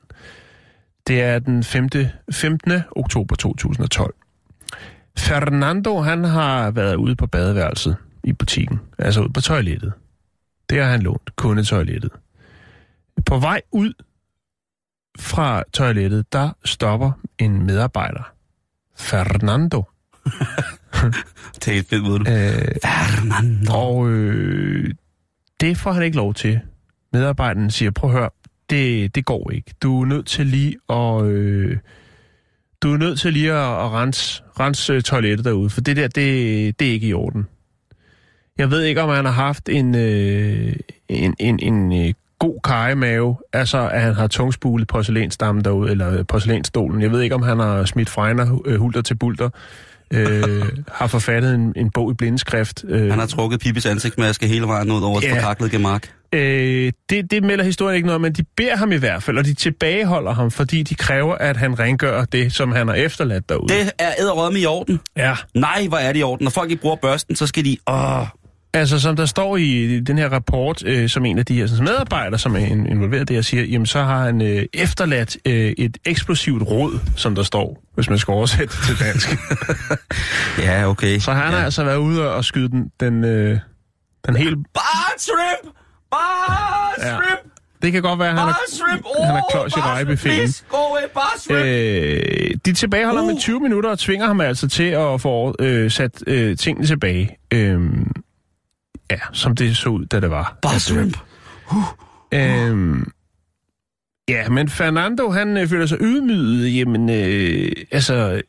Det er den 5. 15. oktober 2012. Fernando, han har været ude på badeværelset i butikken, altså ude på toilettet. Det har han lånt, kundetoilettet. På vej ud fra toilettet, der stopper en medarbejder. Fernando. Det er et fedt måde. Øh, Fernando. og øh, det får han ikke lov til. Medarbejderen siger, prøv at høre, det, det går ikke. Du er nødt til lige at... Øh, du er nødt til lige at, at rense, rense øh, toilettet derude, for det der, det, det er ikke i orden. Jeg ved ikke, om han har haft en, øh, en, en, en øh, god kajemave, altså at han har tungspulet porcelænstammen derude, eller porcelænsstolen. Jeg ved ikke, om han har smidt fregner øh, hulter til bulter, øh, har forfattet en, en bog i blindeskrift. Øh, Han har trukket Pipis ansigtsmaske hele vejen ud over et Ja. forkaklet gemark. Øh, det, det melder historien ikke noget om, men de beder ham i hvert fald, og de tilbageholder ham, fordi de kræver, at han rengør det, som han har efterladt derude. Det er æderrømme i orden. Ja, Nej, hvor er det i orden. Når folk ikke bruger børsten, så skal de... Åh, altså som der står i den her rapport, øh, som en af de her sådan, medarbejdere, som er in- involveret her, siger, jamen så har han øh, efterladt øh, et eksplosivt råd, som der står, hvis man skal oversætte det til dansk. ja, okay. så han ja. har altså været ude og skyde den, den, øh, den helt... Bare shrimp! Ja. Det kan godt være, at han har, shrimp! Oh, han har klods i shrimp! Øh, de tilbageholder Uh. i 20 minutter og tvinger ham altså til at få øh, sat øh, tingene tilbage. Øh, ja, som det så ud, da det var. Bare shrimp! Øh, ja, men Fernando, han øh, føler sig ydmyget. Jamen, øh, altså...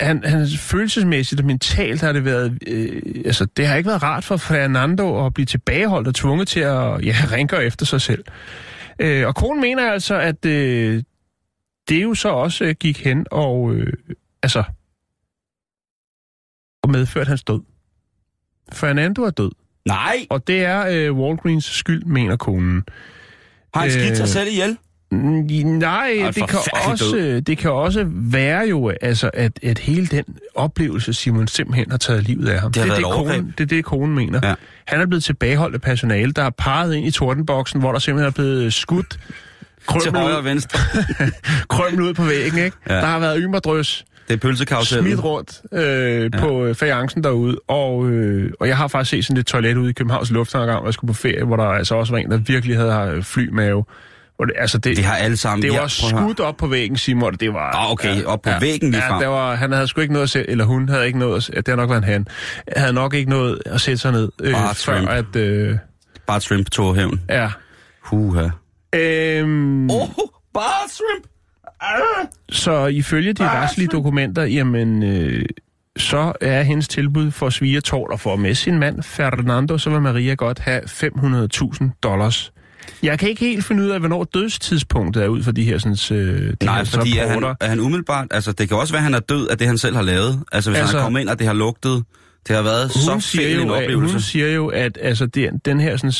Han, han følelsesmæssigt og mentalt har det været... Øh, altså, det har ikke været rart for Fernando at blive tilbageholdt og tvunget til at ja, rengøre efter sig selv. Øh, og konen mener altså, at øh, det jo så også øh, gik hen og... Øh, altså... Og medførte hans død. Fernando er død. Nej! Og det er øh, Walgreens skyld, mener konen. Har han skidt sig Øh, selv ihjel? Mm, Nej, Ej, det kan, også, død. det kan også være jo, altså, at, at hele den oplevelse, Simon simpelthen har taget livet af ham. Det har er det, konen, det er det, konen mener. Ja. Han er blevet tilbageholdt af personale, der har parret ind i tordenboksen, hvor der simpelthen er blevet skudt Til krømmel højre og ud, venstre. krømmel ud på væggen, ikke? Ja. Der har været ymerdrøs Det er pølsekarusellen. smidt rundt øh, ja. på øh, fajancen derude, og, øh, og jeg har faktisk set sådan et toilet ude i Københavns Lufthavn hvor jeg skulle på ferie, hvor der altså også var en, der virkelig havde øh, flymave. Det, altså det, Vi har alle sammen... det Ja, var at skudt op på væggen, Simon, og det var... Ah, okay, op på væggen Ja, ligefrem. der var, han havde sgu ikke noget at sætte, eller hun havde ikke noget at sætte, det har nok været en han, havde nok ikke noget at sætte sig ned, øh, Bare før shrimp. at, øh, Bare shrimp tog hævn. ja. Huha. Øhm, Oh, bare shrimp! Ah. Så ifølge de retslige dokumenter, jamen, øh, så er hendes tilbud for svigertårn og for med sin mand Fernando, så vil Maria godt have 500.000 dollars. Jeg kan ikke helt finde ud af, hvornår dødstidspunktet er ud for de her, sådan, øh, de Nej, her fordi er han, er han umiddelbart... Altså, det kan også være, at han er død af det, han selv har lavet. Altså, hvis altså, Altså- han kommer ind, og det har lugtet... Det har været hun så siger, en oplevelse. hun siger jo, at altså, det, den her sådan,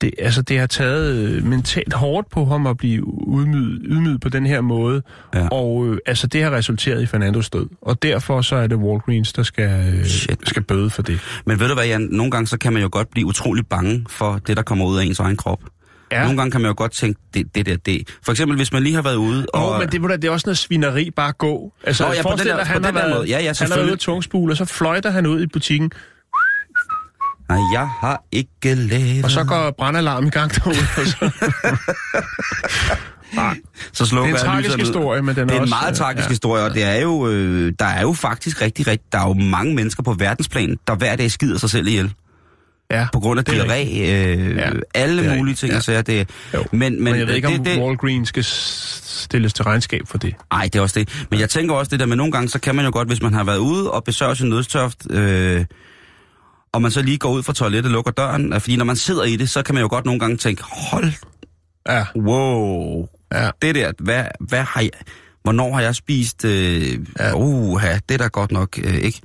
det, altså, det har taget øh, mentalt hårdt på ham at blive ydmyget, ydmyget på den her måde. Ja. Og øh, altså, det har resulteret i Fernandos død. Og derfor så er det Walgreens, der skal, øh, Shit. skal bøde for det. Men ved du hvad, Jan? Nogle gange så kan man jo godt blive utrolig bange for det, der kommer ud af ens egen krop. Ja. Nogle gange kan man jo godt tænke, det, det der, det. For eksempel, hvis man lige har været ude og... Åh, men det, det er også noget svineri, bare gå. Altså, Nå, ja, forestil der- dig, han har været, måde. Ja, ja, han har været ude af tungspul, og så fløjter han ud i butikken, Nej, jeg har ikke lavet... og så går brandalarm i gang derude. Så, så så slukker Det er en tragisk historie, men den det er er en også, meget tragisk ja. historie, og det er jo, øh, der er jo faktisk rigtig, rigtig, der er jo mange mennesker på verdensplan, der hver dag skider sig selv ihjel. Ja, På grund af er diarré, øh, Ja, alle er mulige rigtigt, ting, ja. så det, Jo. men, Men, men jeg ved ikke, det, om det, Walgreen skal stilles til regnskab for det. Nej, det er også det. Men jeg tænker også det der med nogle gange, så kan man jo godt, hvis man har været ude og besøger sin nødstørft, øh, og man så lige går ud fra toilettet og lukker døren, fordi når man sidder i det, så kan man jo godt nogle gange tænke, hold, Ja, wow, ja. det der, hvad, hvad har jeg, hvornår har jeg spist, øh, Ja. uha, det er da godt nok, øh, ikke?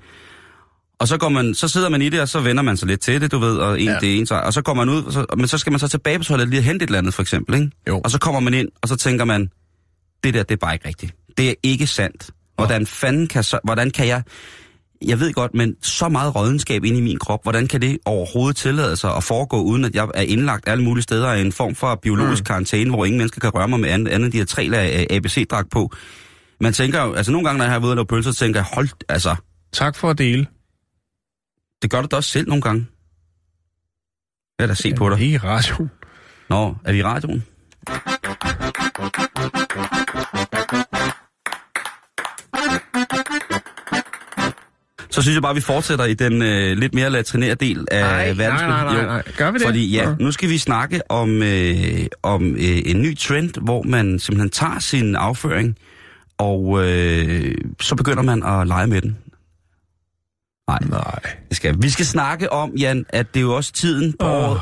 Og så, går man, så sidder man i det, og så vender man sig lidt til det, du ved, og en, Ja. det er en, så, og så går man ud, og så, men så skal man så tilbage på toilettet lige og hente et eller andet, for eksempel, ikke? Jo. Og så kommer man ind, og så tænker man, det der, det er bare ikke rigtigt. Det er ikke sandt. Hvordan fanden kan, så, hvordan kan jeg, jeg ved godt, men så meget rådenskab inde i min krop, hvordan kan det overhovedet tillade sig at foregå, uden at jeg er indlagt alle mulige steder i en form for biologisk mm. karantæne, hvor ingen mennesker kan røre mig med andet, andet end de her tre lag ABC-dragt på. Man tænker jo, altså nogle gange, når jeg har været ude og lave pølser, tænker jeg, hold, altså, Tak for at dele. det gør du da også selv nogle gange. Jeg da se på dig. I radio. Nå, er vi i radioen? Så synes jeg bare, at vi fortsætter i den øh, lidt mere latrinerede del af Nej, nej, nej, nej, nej. Gør vi det? Fordi ja, nu skal vi snakke om, øh, om øh, en ny trend, hvor man simpelthen tager sin afføring, og øh, så begynder man at lege med den. Nej, Nej. det skal. Vi skal snakke om, Jan, at det er jo også tiden på oh. året,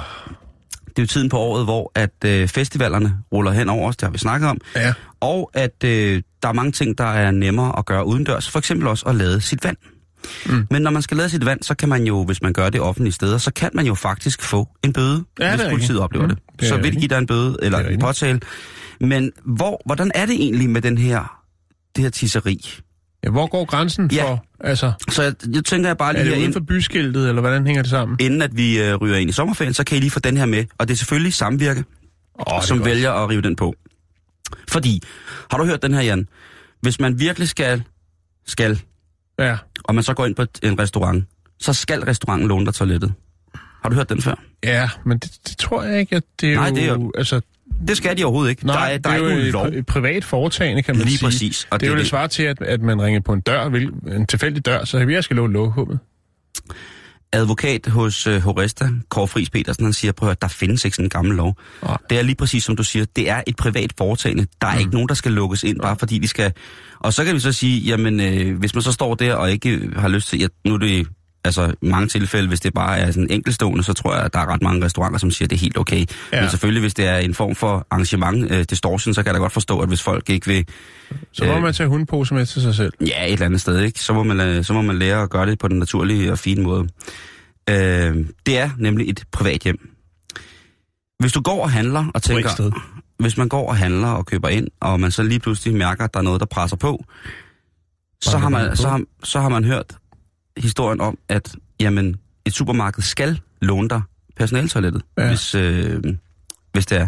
det er jo tiden på året, hvor at øh, festivalerne ruller hen over os, det har vi snakket om, Ja. og at øh, der er mange ting, der er nemmere at gøre udendørs, for eksempel også at lade sit vand. Mm. Men når man skal lade sit vand, så kan man jo, hvis man gør det offentlige steder, så kan man jo faktisk få en bøde, Ja, det er hvis politiet oplever Mm, det. det er Så vil de give dig en bøde eller Det er en påtale. Men hvor, hvordan er det egentlig med den her, det her tisseri? ja. Hvor går grænsen Ja. for... Altså, Så jeg, jeg tænker jeg bare er lige det her uden ind, for byskiltet, eller hvordan hænger det sammen? inden at vi øh, ryger ind i sommerferien, så kan I lige få den her med. Og det er selvfølgelig samvirke, Åh, som vælger at rive den på. Fordi, har du hørt den her, Jan? Hvis man virkelig skal, skal, Ja. og man så går ind på en restaurant, så skal restauranten låne dig toilettet. Har du hørt den før? Ja, men det, det tror jeg ikke, at det er Nej, jo... det er jo- Altså, Det skal de overhovedet ikke. nej, der er, der er det er nogen jo lov. et, privat foretagende, kan man Lige sige. præcis, og det er det jo er det det. svar til, at, at man ringer på en dør, en tilfældig dør, så jeg skal låne låghummet. Advokat hos uh, Horesta, Kåre Friis Petersen, han siger, prøv at der findes ikke sådan en gammel lov. Nej. Det er lige præcis som du siger, det er et privat foretagende. Der er mm. ikke nogen, der skal lukkes ind, bare fordi de skal... Og så kan vi så sige, jamen, øh, hvis man så står der og ikke øh, har lyst til... Ja, nu er det altså i mange tilfælde, hvis det bare er sådan enkeltstående, så tror jeg, at der er ret mange restauranter, som siger, at det er helt okay. Ja. Men selvfølgelig, hvis det er en form for arrangement, øh, distortion, så kan jeg da godt forstå, at hvis folk ikke vil... Så må Øh. man tage hundepose med til sig selv. Ja, et eller andet sted, ikke? Så må man, øh, så må man lære at gøre det på den naturlige og fine måde. Øh, det er nemlig et privat hjem. Hvis du går og handler og tænker, sted. hvis man går og handler og køber ind, og man så lige pludselig mærker, at der er noget, der presser på, så har, man så, har, så har man hørt historien om, at jamen, et supermarked skal låne dig personaltoilettet, Ja. hvis, øh, hvis det er.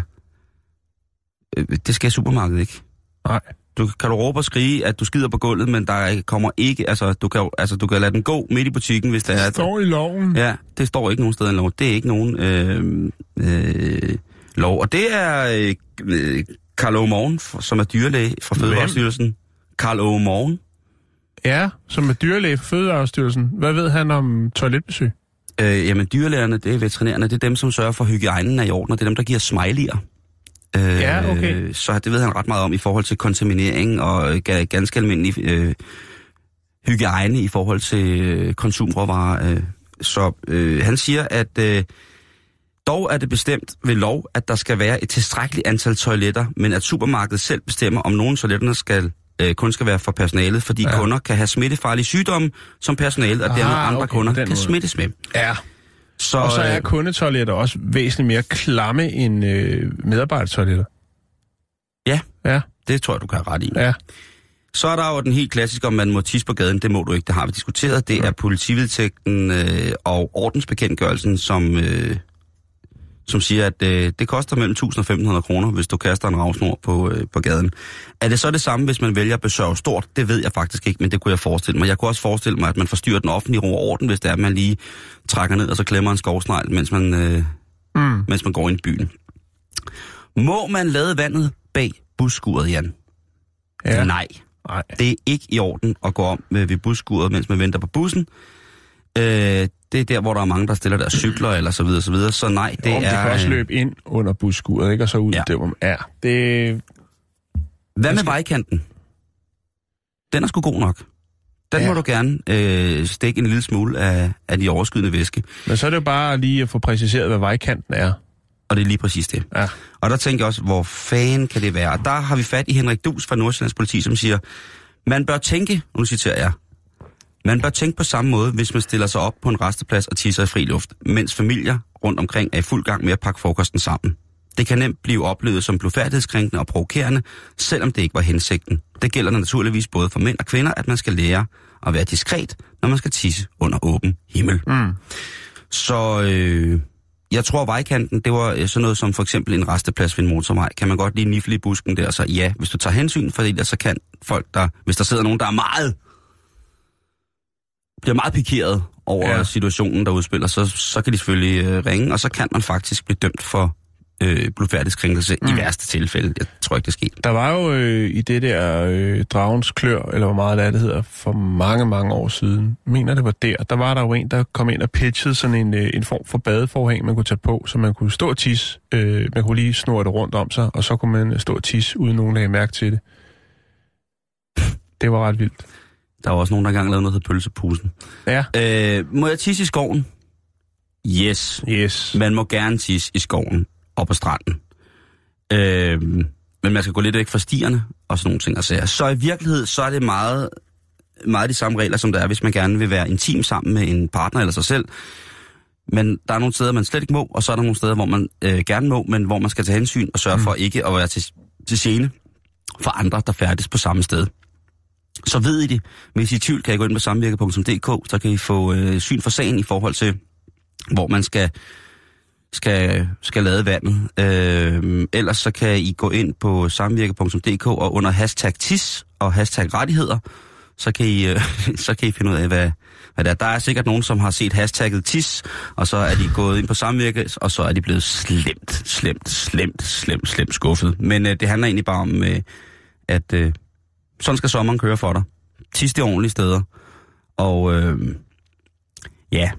Øh, Det skal supermarkedet ikke. Nej. Du, kan du råbe og skrige, at du skider på gulvet, men der er- kommer ikke, altså du kan, altså, du kan lade den gå midt i butikken, hvis der er... Det står i loven. Ja, det står ikke nogen steder i lov. Det er ikke nogen øh, øh, lov. Og det er øh, Karl O. Morgen, som er dyrlæge fra Fødevarestyrelsen. Karl O. Morgen. Ja, som er dyrlæge for Fødevarestyrelsen. Hvad ved han om toiletbesøg? Øh, jamen, dyrlægerne, det er veterinærerne, det er dem, som sørger for, at hygiejnen er i orden, og det er dem, der giver smiley'er. Øh, Ja, okay. Så det ved han ret meget om i forhold til kontaminering og øh, ga- ganske almindelig øh, hygiejne i forhold til øh, konsumråvarer. Øh. Så øh, han siger, at øh, dog er det bestemt ved lov, at der skal være et tilstrækkeligt antal toiletter, men at supermarkedet selv bestemmer, om nogle toiletterne skal øh, kun skal være for personalet, fordi Ja. kunder kan have smittefarlige sygdomme, som personalet og Ah, dermed andre okay, kunder kan måde. smittes med. Ja. Så, Og så er øh, kundetoiletter også væsentligt mere klamme end øh, medarbejdertoiletter. Ja. Ja, det tror jeg, du kan have ret i. ja. Så er der jo den helt klassiske, om man må tisse på gaden. Det må du ikke, det har vi diskuteret. Det er politivedtægten øh, og ordensbekendtgørelsen, som, øh, som siger, at øh, det koster mellem 1000 og 1500 kroner, hvis du kaster en ravsnor på, øh, på gaden. Er det så det samme, hvis man vælger at besørge stort? Det ved jeg faktisk ikke, men det kunne jeg forestille mig. Jeg kunne også forestille mig, at man forstyrrer den offentlige ro og orden, hvis det er, at man lige trækker ned og så klemmer en skovsnegl, mens man, øh, Mm. mens man går ind i byen. Må man lade vandet bag busskuret, Jan? Ja. Nej, Nej. det er ikke i orden at gå om ved, ved busskuret, mens man venter på bussen. Øh, det er der, hvor der er mange, der stiller deres cykler, eller så videre, så videre. Så nej, det Det, er... det kan også øh, løbe ind under busskuret, ikke? Og så ud Ja. der, hvor man er. Det, Hvad med vejkanten? Den er sgu god nok. Den. Ja. må du gerne øh, stikke en lille smule af, af de overskydende væske. men så er det jo bare lige at få præciseret, hvad vejkanten er. Og det er lige præcis det. Ja. Og der tænker jeg også, hvor fanden kan det være? Og der har vi fat i Henrik Dus fra Nordsjællands politi, som siger, man bør tænke, nu citerer jeg, man bør tænke på samme måde, hvis man stiller sig op på en resteplads og tisser i fri luft, mens familier rundt omkring er i fuld gang med at pakke frokosten sammen. Det kan nemt blive oplevet som blufærdighedskrænkende og provokerende, selvom det ikke var hensigten. Det gælder naturligvis både for mænd og kvinder, at man skal lære at være diskret, når man skal tisse under åben himmel. Mm. Så øh, jeg tror, vejkanten, det var øh, sådan noget som for eksempel en resteplads ved en motorvej. Kan man godt lige nifle i busken der, så ja, hvis du tager hensyn, fordi der så kan folk, der, hvis der sidder nogen, der er meget, bliver meget pikeret over ja. Situationen, der udspiller, så, så kan de selvfølgelig øh, ringe, og så kan man faktisk blive dømt for øh, blodfærdighedskrænkelse mm. i værste tilfælde. Jeg tror ikke, det sker. Der var jo øh, i det der øh, dragens klør, eller hvor meget det er, det hedder, for mange, mange år siden. Mener, det var der. Der var der jo en, der kom ind og pitchede sådan en, øh, en form for badeforhæng, man kunne tage på, så man kunne stå og tisse. Øh, man kunne lige snurre det rundt om sig, og så kunne man stå og tisse, uden nogen lagde mærke til det. Det var ret vildt. Der var også nogen, der engang lavede noget, der hed pølsepusen. Ja. Øh, må jeg tisse i skoven? Yes. Yes. Man må gerne tisse i skoven og på stranden. Øh, men man skal gå lidt væk fra stierne og sådan nogle ting. Og sager. så i virkelighed, så er det meget, meget de samme regler, som der er, hvis man gerne vil være intim sammen med en partner eller sig selv. Men der er nogle steder, man slet ikke må, og så er der nogle steder, hvor man øh, gerne må, men hvor man skal tage hensyn og sørge mm. for ikke at være til, til gene for andre, der færdes på samme sted. Så ved I det. Hvis I er i tvivl, kan I gå ind på samvirke.dk, så kan I få øh, syn for sagen i forhold til, hvor man skal skal, skal lade vandet. Øh, ellers så kan I gå ind på samvirke.dk og under hashtag TIS og hashtag rettigheder, så kan I, øh, så kan I finde ud af, hvad, hvad det er. Der er sikkert nogen, som har set hashtagget TIS, og så er de gået ind på samvirke, og så er de blevet slemt, slemt, slemt, slemt, slemt skuffet. Men øh, det handler egentlig bare om, øh, at øh, sådan skal sommeren køre for dig. Tis de ordentlige steder. Og øh, ja,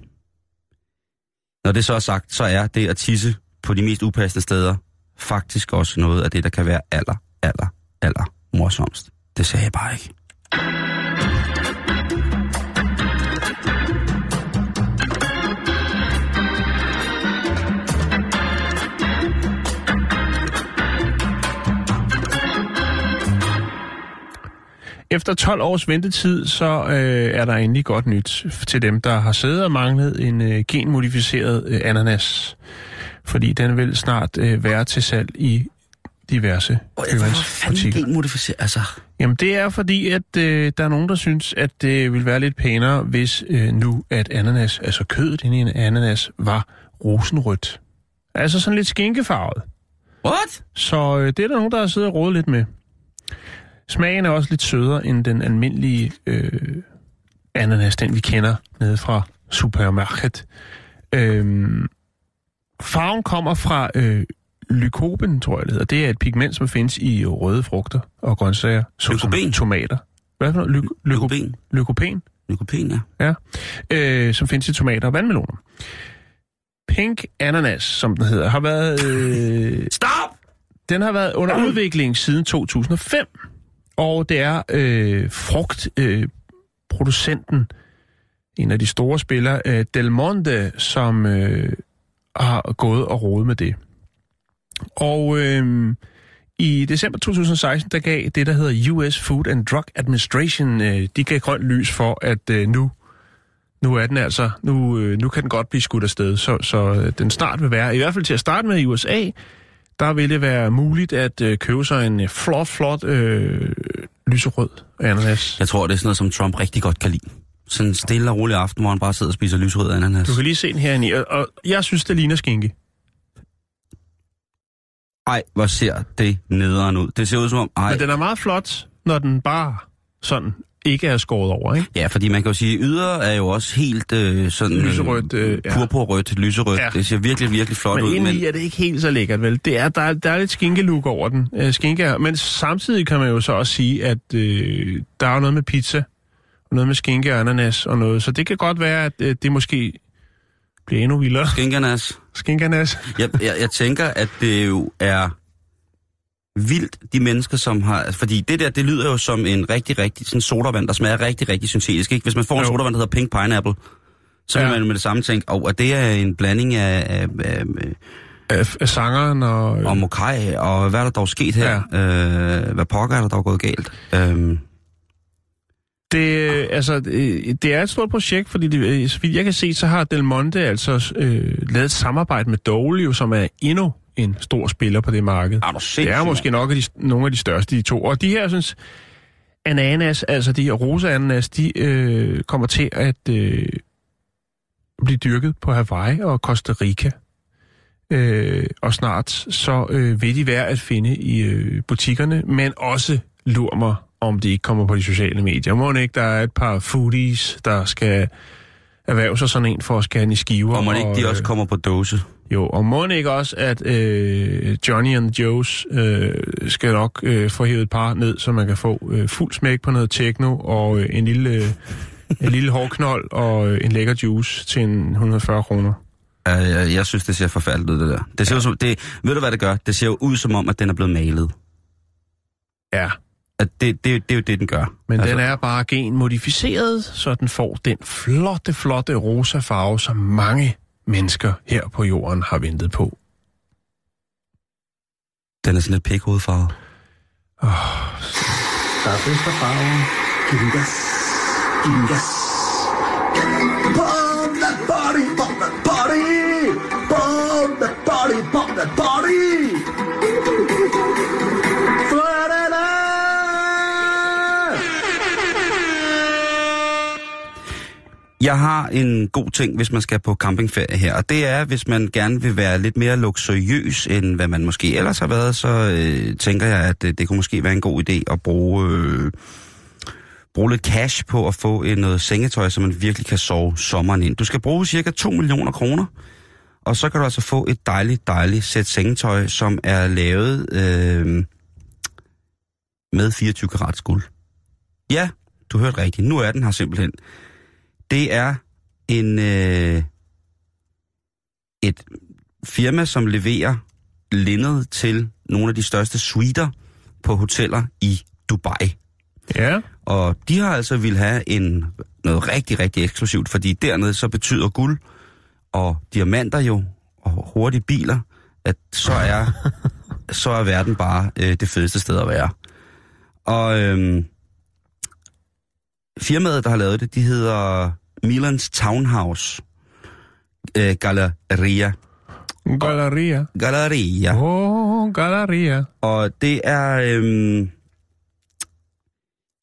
når det så er sagt, så er det at tisse på de mest upassende steder faktisk også noget af det, der kan være aller, aller, aller morsomst. Det sagde jeg bare ikke. Efter 12 års ventetid, så øh, er der endelig godt nyt til dem, der har siddet og manglet en øh, genmodificeret øh, ananas. Fordi den vil snart øh, være til salg i diverse fanden købmandsbutikker. genmodificeret? Altså, Jamen det er fordi, at øh, der er nogen, der synes, at det ville være lidt pænere, hvis øh, nu at ananas, altså kødet inde i en ananas, var rosenrødt. Altså sådan lidt skinkefarvet. what? Så øh, det er der nogen, der har siddet og rådet lidt med. Smagen er også lidt sødere end den almindelige øh, ananas, den vi kender nede fra supermarkedet. Øhm, farven kommer fra øh, lykopen, tror jeg det hedder. Det er et pigment, som findes i røde frugter og grøntsager, såsom Lykopen? tomater. Hvad for noget? Ly- lyko- Lykopen. lykopen? Lykopen, ja. øh, som findes i tomater og vandmeloner. Pink ananas, som den hedder, har været... Øh, Stop! den har været under udvikling siden 2005, og det er øh, frugtproducenten, øh, producenten, en af de store spillere, øh, Del Monte, som øh, har gået og rodet med det. Og øh, i december 2016, der gav det, der hedder US Food and Drug Administration, øh, de gav grønt lys for, at øh, nu, nu er den altså, nu, øh, nu kan den godt blive skudt afsted, så, så øh, den snart vil være, i hvert fald til at starte med i USA, der vil det være muligt at øh, købe sig en øh, flot, flot øh, lyserød ananas. Jeg tror, det er sådan noget, som Trump rigtig godt kan lide. Sådan en stille og rolig aften, hvor han bare sidder og spiser lysrød ananas. Du kan lige se den herinde i, og, og jeg synes, det ligner skinke. Ej, hvor ser det nederen ud. Det ser ud som om... Ej, Men den er meget flot, når den bare sådan ikke er skåret over, ikke? Ja, fordi man kan jo sige, at yder er jo også helt øh, sådan... Lyserødt, øh, ja. Purpurrødt, lyserødt. Ja. Det ser virkelig, virkelig flot Men ud. indeni er det ikke helt så lækkert, vel? Det er, der, er, der er lidt skinkeluk over den. Øh, skinke men samtidig kan man jo så også sige, at øh, der er jo noget med pizza, og noget med skinke og ananas og noget. Så det kan godt være, at øh, det måske bliver endnu vildere. Og ananas. Jeg, jeg, jeg tænker, at det jo er vildt, de mennesker, som har... Fordi det der, det lyder jo som en rigtig, rigtig sådan sodavand, der smager rigtig, rigtig syntetisk. Ikke? Hvis man får en Jo. sodavand, der hedder Pink Pineapple, så vil Ja. man med det samme tænke, oh, at det er en blanding af, af, af, Af, af sangeren og... Af mokai, og hvad er der dog sket her? Ja. Øh, hvad pokker er der dog gået galt? Øhm, Det, øh, altså, øh, det er et stort projekt, fordi det, øh, så vidt jeg kan se, så har Del Monte altså øh, lavet et samarbejde med Dole, jo, som er endnu en stor spiller på det marked. er du Det er måske nok af de, nogle af de største, de to. Og de her, synes, ananas, altså de her rosa ananas, de øh, kommer til at øh, blive dyrket på Hawaii og Costa Rica. Øh, og snart så øh, vil de være at finde i øh, butikkerne, men også lur mig, om de ikke kommer på de sociale medier. Må ikke, der er et par foodies, der skal erhverve sig sådan en for at skære i skiver. og må ikke, de øh, også kommer på dåse? Jo, og må ikke også, at øh, Johnny and Joes øh, skal nok øh, få hævet et par ned, så man kan få øh, fuld smæk på noget techno og øh, en lille, øh, en lille hårknold og øh, en lækker juice til en 140 kroner. Uh, jeg, jeg synes, det ser forfærdeligt ud, det der. Det ser ja. som, det, ved du, hvad det gør? Det ser jo ud som om, at den er blevet malet. Ja, At det, det, det er jo det, den gør. men altså, den er bare genmodificeret, så den får den flotte, flotte rosa farve, som mange mennesker her på jorden har ventet på. Den er sådan lidt pikhovedfarvet. Der er bedste farve. Giv den gas. Giv den gas. Pump that body, pump that body. Pump that body, pump that body. Jeg har en god ting, hvis man skal på campingferie her, og det er, hvis man gerne vil være lidt mere luksuriøs, end hvad man måske ellers har været, så øh, tænker jeg, at det, det kunne måske være en god idé at bruge, øh, bruge lidt cash på at få en, noget sengetøj, så man virkelig kan sove sommeren ind. Du skal bruge cirka 2 millioner kroner, og så kan du altså få et dejligt, dejligt sæt sengetøj, som er lavet øh, med 24 karats guld. Ja, du hørte rigtigt. Nu er den her simpelthen. Det er en øh, et firma, som leverer linned til nogle af de største suiter på hoteller i Dubai. Ja, Og de har altså vil have en, noget rigtig, rigtig eksklusivt, fordi dernede så betyder guld og diamanter jo, og hurtige biler, at så er, så er verden bare øh, det fedeste sted at være. Og øhm, firmaet, der har lavet det, de hedder Milans Townhouse øh, Galleria. Galleria. Galleria. Oh, Galleria. Og det er, øhm,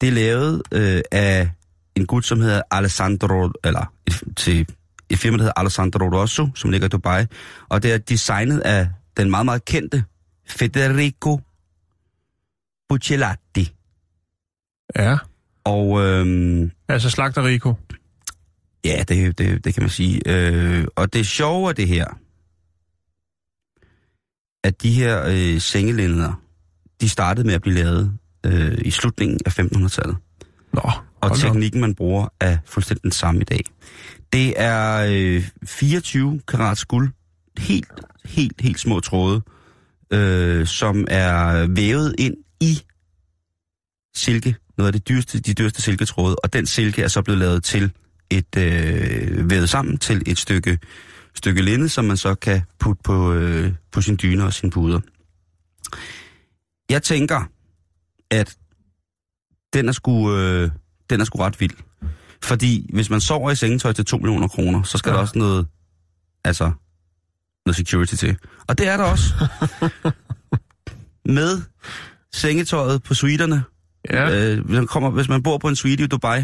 det er lavet øh, af en gut, som hedder Alessandro, eller et, til et firma, der hedder Alessandro Rosso, som ligger i Dubai. Og det er designet af den meget, meget kendte Federico Buccellati. Ja, Og øhm, altså slagterico. Ja, det, det, det kan man sige. Øh, og det sjove af det her, at de her øh, sengelænder, de startede med at blive lavet øh, i slutningen af 1500-tallet. Nå, Og teknikken, man bruger, er fuldstændig den samme i dag. Det er øh, 24 karats guld, helt, helt, helt små tråde, øh, som er vævet ind i silke, noget af det dyreste, de dyreste silketråde, og den silke er så blevet lavet til et, øh, vævet sammen til et stykke, stykke linde, som man så kan putte på, øh, på sin dyne og sine puder. Jeg tænker, at den er sgu, øh, den er sgu ret vild. Fordi hvis man sover i sengetøj til 2 millioner kroner, så skal ja. Ja. der også noget, altså, noget security til. Og det er der også. Med sengetøjet på suiterne. Ja, Øh, hvis, man kommer, hvis man bor på en suite i Dubai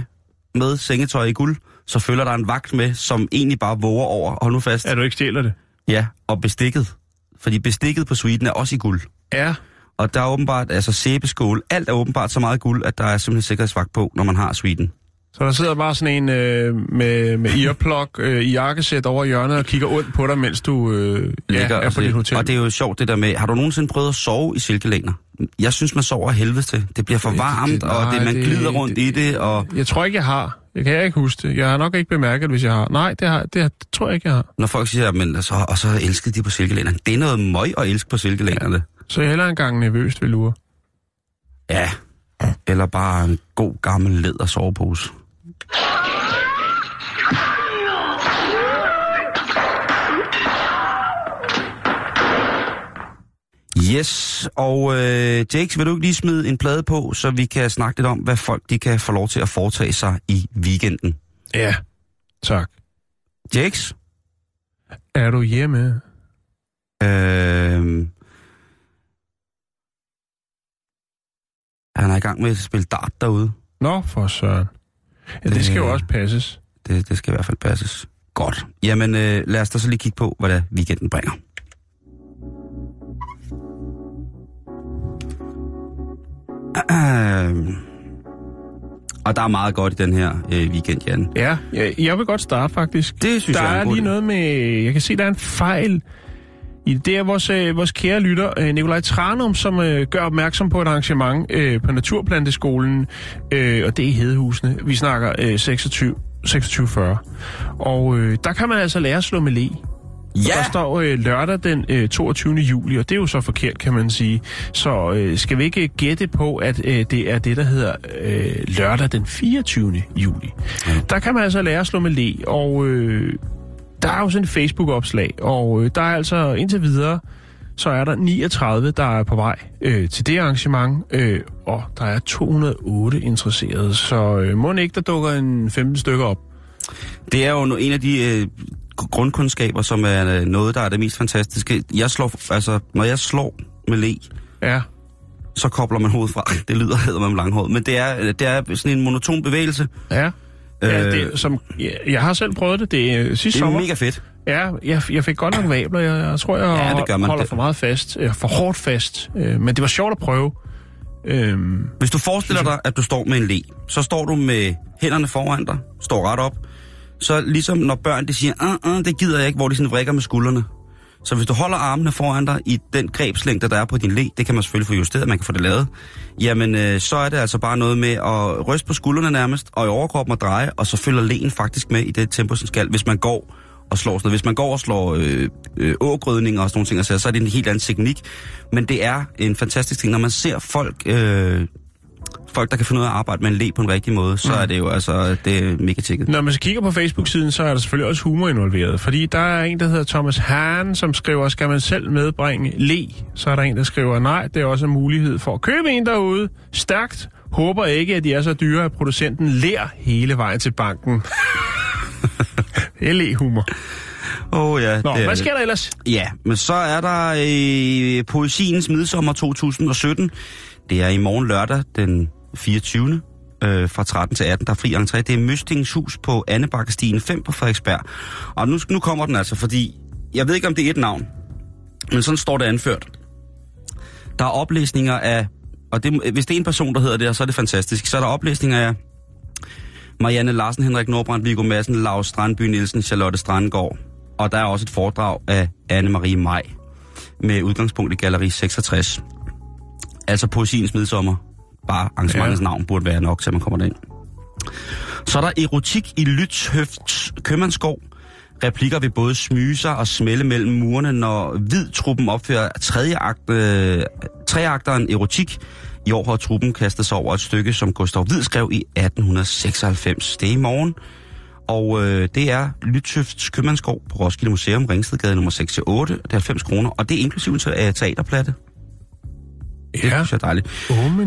med sengetøj i guld, så følger der en vagt med, som egentlig bare våger over. Hold nu fast. er du ikke stjæler det? Ja, og bestikket. Fordi bestikket på suiten er også i guld. Ja, Og der er åbenbart, altså sæbeskål, alt er åbenbart så meget guld, at der er simpelthen sikkerhedsvagt på, når man har suiten. Så der sidder bare sådan en øh, med, med earplug øh, i jakkesæt over hjørnet og kigger ondt på dig, mens du øh, ja, Ligger er og på dit hotel. Og det er jo sjovt det der med, har du nogensinde prøvet at sove i silkelæner? Jeg synes, man sover helvede til. Det bliver for varmt, det- og det, nej, man det- glider rundt det- i det, og Jeg tror ikke, jeg har. Jeg kan ikke huske det. Jeg har nok ikke bemærket, hvis jeg har. Nej, det, har, det, tror jeg ikke, jeg har. når folk siger, men så, og så elskede de på silkelænerne. Det er noget møg at elske på silkelænerne. Så jeg er heller engang nervøst ved lure. Ja. Eller bare en god gammel læder sovepose. Yes, og øh, Jakes, vil du ikke lige smide en plade på, så vi kan snakke lidt om, hvad folk de kan få lov til at foretage sig i weekenden? Ja, tak. Jakes? Er du hjemme? Øh, han er i gang med at spille dart derude. Nå, for søren. Ja, det skal jo Øh. også passes. Det, det skal i hvert fald passes. Godt. Jamen, øh, lad os da så lige kigge på, hvad der weekenden bringer. Og der er meget godt i den her øh, weekend, Jan. Ja, jeg, jeg vil godt starte faktisk. Det synes der jeg er er lige noget med... Jeg kan se, der er en fejl det. Det er vores, øh, vores kære lytter, øh, Nikolaj Tranum, som øh, gør opmærksom på et arrangement øh, på Naturplanteskolen, øh, og det er i Hedehusene. Vi snakker øh, 26 2640. Og øh, der kan man altså lære at slå med le. Der står øh, lørdag den øh, 22. juli, og det er jo så forkert, kan man sige. Så øh, skal vi ikke gætte på, at øh, det er det, der hedder øh, lørdag den 24. juli. Der kan man altså lære at slå med le, og øh, der er jo sådan et Facebook-opslag, og øh, der er altså indtil videre, så er der 39, der er på vej øh, til det arrangement, øh, og der er 208 interesserede, så øh, må ikke, der dukker en 15 stykker op. Det er jo en af de øh, grundkundskaber, som er øh, noget, der er det mest fantastiske. Jeg slår, altså, når jeg slår med le, Ja, så kobler man hovedet fra. Det lyder hedder man langhåret, men det er, det er sådan en monoton bevægelse. ja. Ja, Øh, det, som, jeg, jeg har selv prøvet det, det er øh, sidste Det er sommer. mega fedt. Ja, jeg, jeg fik godt nok vabler. Jeg, jeg tror, jeg Ja, det gør man. holder Det- for meget fast. Øh, For hårdt fast. Øh, men det var sjovt at prøve. Øhm, Hvis du forestiller dig, at du står med en le, så står du med hænderne foran dig, står ret op. Så ligesom når børn de siger, uh, uh, det gider jeg ikke, hvor de sådan vrikker med skuldrene. Så hvis du holder armene foran dig i den grebslængde, der er på din læ, det kan man selvfølgelig få justeret, man kan få det lavet, jamen øh, så er det altså bare noget med at ryste på skuldrene nærmest, og i overkroppen og dreje, og så følger læen faktisk med i det tempo, som skal, hvis man går og slår sådan noget. Hvis man går og slår øh, øh, ågrødninger og sådan nogle ting, så er det en helt anden teknik. Men det er en fantastisk ting, når man ser folk... Øh, folk, der kan finde ud af at arbejde med en le på en rigtig måde, så er det jo altså, det er mega tjekket. Når man så kigger på Facebook-siden, så er der selvfølgelig også humor involveret. Fordi der er en, der hedder Thomas Hahn, som skriver, skal man selv medbringe le? Så er der en, der skriver, nej, det er også en mulighed for at købe en derude. Stærkt. Håber ikke, at de er så dyre, at producenten lærer hele vejen til banken. le-humor. Åh oh, ja, Nå, det hvad sker der ellers? Ja, men så er der øh, poesiens midsommer 2017. Det er i morgen lørdag den 24. Øh, fra 13 til 18, der er fri entré. Det er Møstings hus på Annebakkestien 5 på Frederiksberg. Og nu, nu kommer den altså, fordi jeg ved ikke, om det er et navn, men sådan står det anført. Der er oplæsninger af, og det, hvis det er en person, der hedder det, så er det fantastisk. Så er der oplæsninger af Marianne Larsen, Henrik Nordbrandt, Viggo Madsen, Lars Strandby Nielsen, Charlotte Strandgaard. Og der er også et foredrag af Anne-Marie Maj med udgangspunkt i Galeri 66. Altså poesiens midsommer. Bare arrangementets ja. navn burde være nok, til man kommer derind. Så er der erotik i Lytshøfts købmandsgård. Replikker vil både smyge sig og smelle mellem murene, når hvid-truppen opfører tredje akt, øh, treakteren erotik. I år har truppen kastet sig over et stykke, som Gustav Hvid skrev i 1896. Det er i morgen. Og øh, det er Lytshøfts købmandsgård på Roskilde Museum, Ringstedgade nummer 6-8. Det er 90 kroner, og det er inklusiv en te- teaterplatte. Det Ja, synes jeg er dejligt.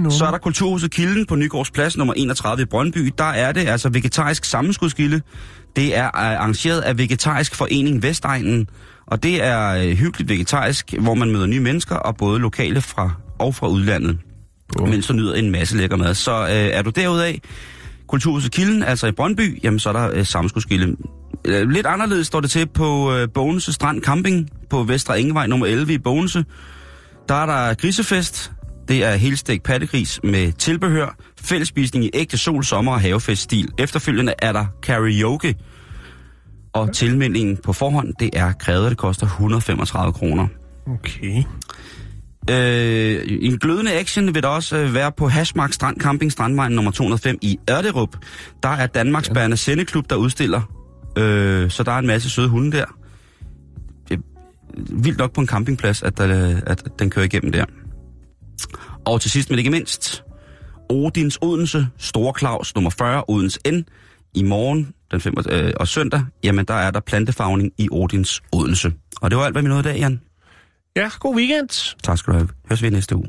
nu. Så er der Kulturhuset Kilden på Nygårds Plads nummer 31 i Brøndby. Der er det altså vegetarisk sammenskudskilde. Det er øh, arrangeret af Vegetarisk Forening Vestegnen. Og det er øh, hyggeligt vegetarisk, hvor man møder nye mennesker, og både lokale fra og fra udlandet. Bum. Mens du nyder en masse lækker mad. Så øh, er du derudaf, Kulturhuset Kilden, altså i Brøndby, jamen så er der øh, sammenskudskilde. Øh, lidt anderledes står det til på øh, Bogense Strand Camping på Vestre Ingevej nummer 11 i Bogense. Der er der grisefest. Det er helstegt pattegris med tilbehør, fællesspisning i ægte sol, sommer og havefeststil. Efterfølgende er der karaoke, og tilmeldingen på forhånd, det er krævet, at det koster 135 kroner. Okay. Øh, en glødende action vil der også øh, være på Hashmark Strand Camping Strandvejen nummer 205 i Ørderup. Der er Danmarks Bærende Sendeklub, der udstiller, øh, så der er en masse søde hunde der. Det er vildt nok på en campingplads, at, der, at den kører igennem der. Og til sidst, men ikke mindst, Odins Odense, Store Claus nummer 40, Odens N. I morgen den 5, øh, og søndag, jamen der er der plantefagning i Odins Odense. Og det var alt, hvad vi nåede i dag, Jan. Ja, god weekend. Tak skal du have. Høres vi næste uge.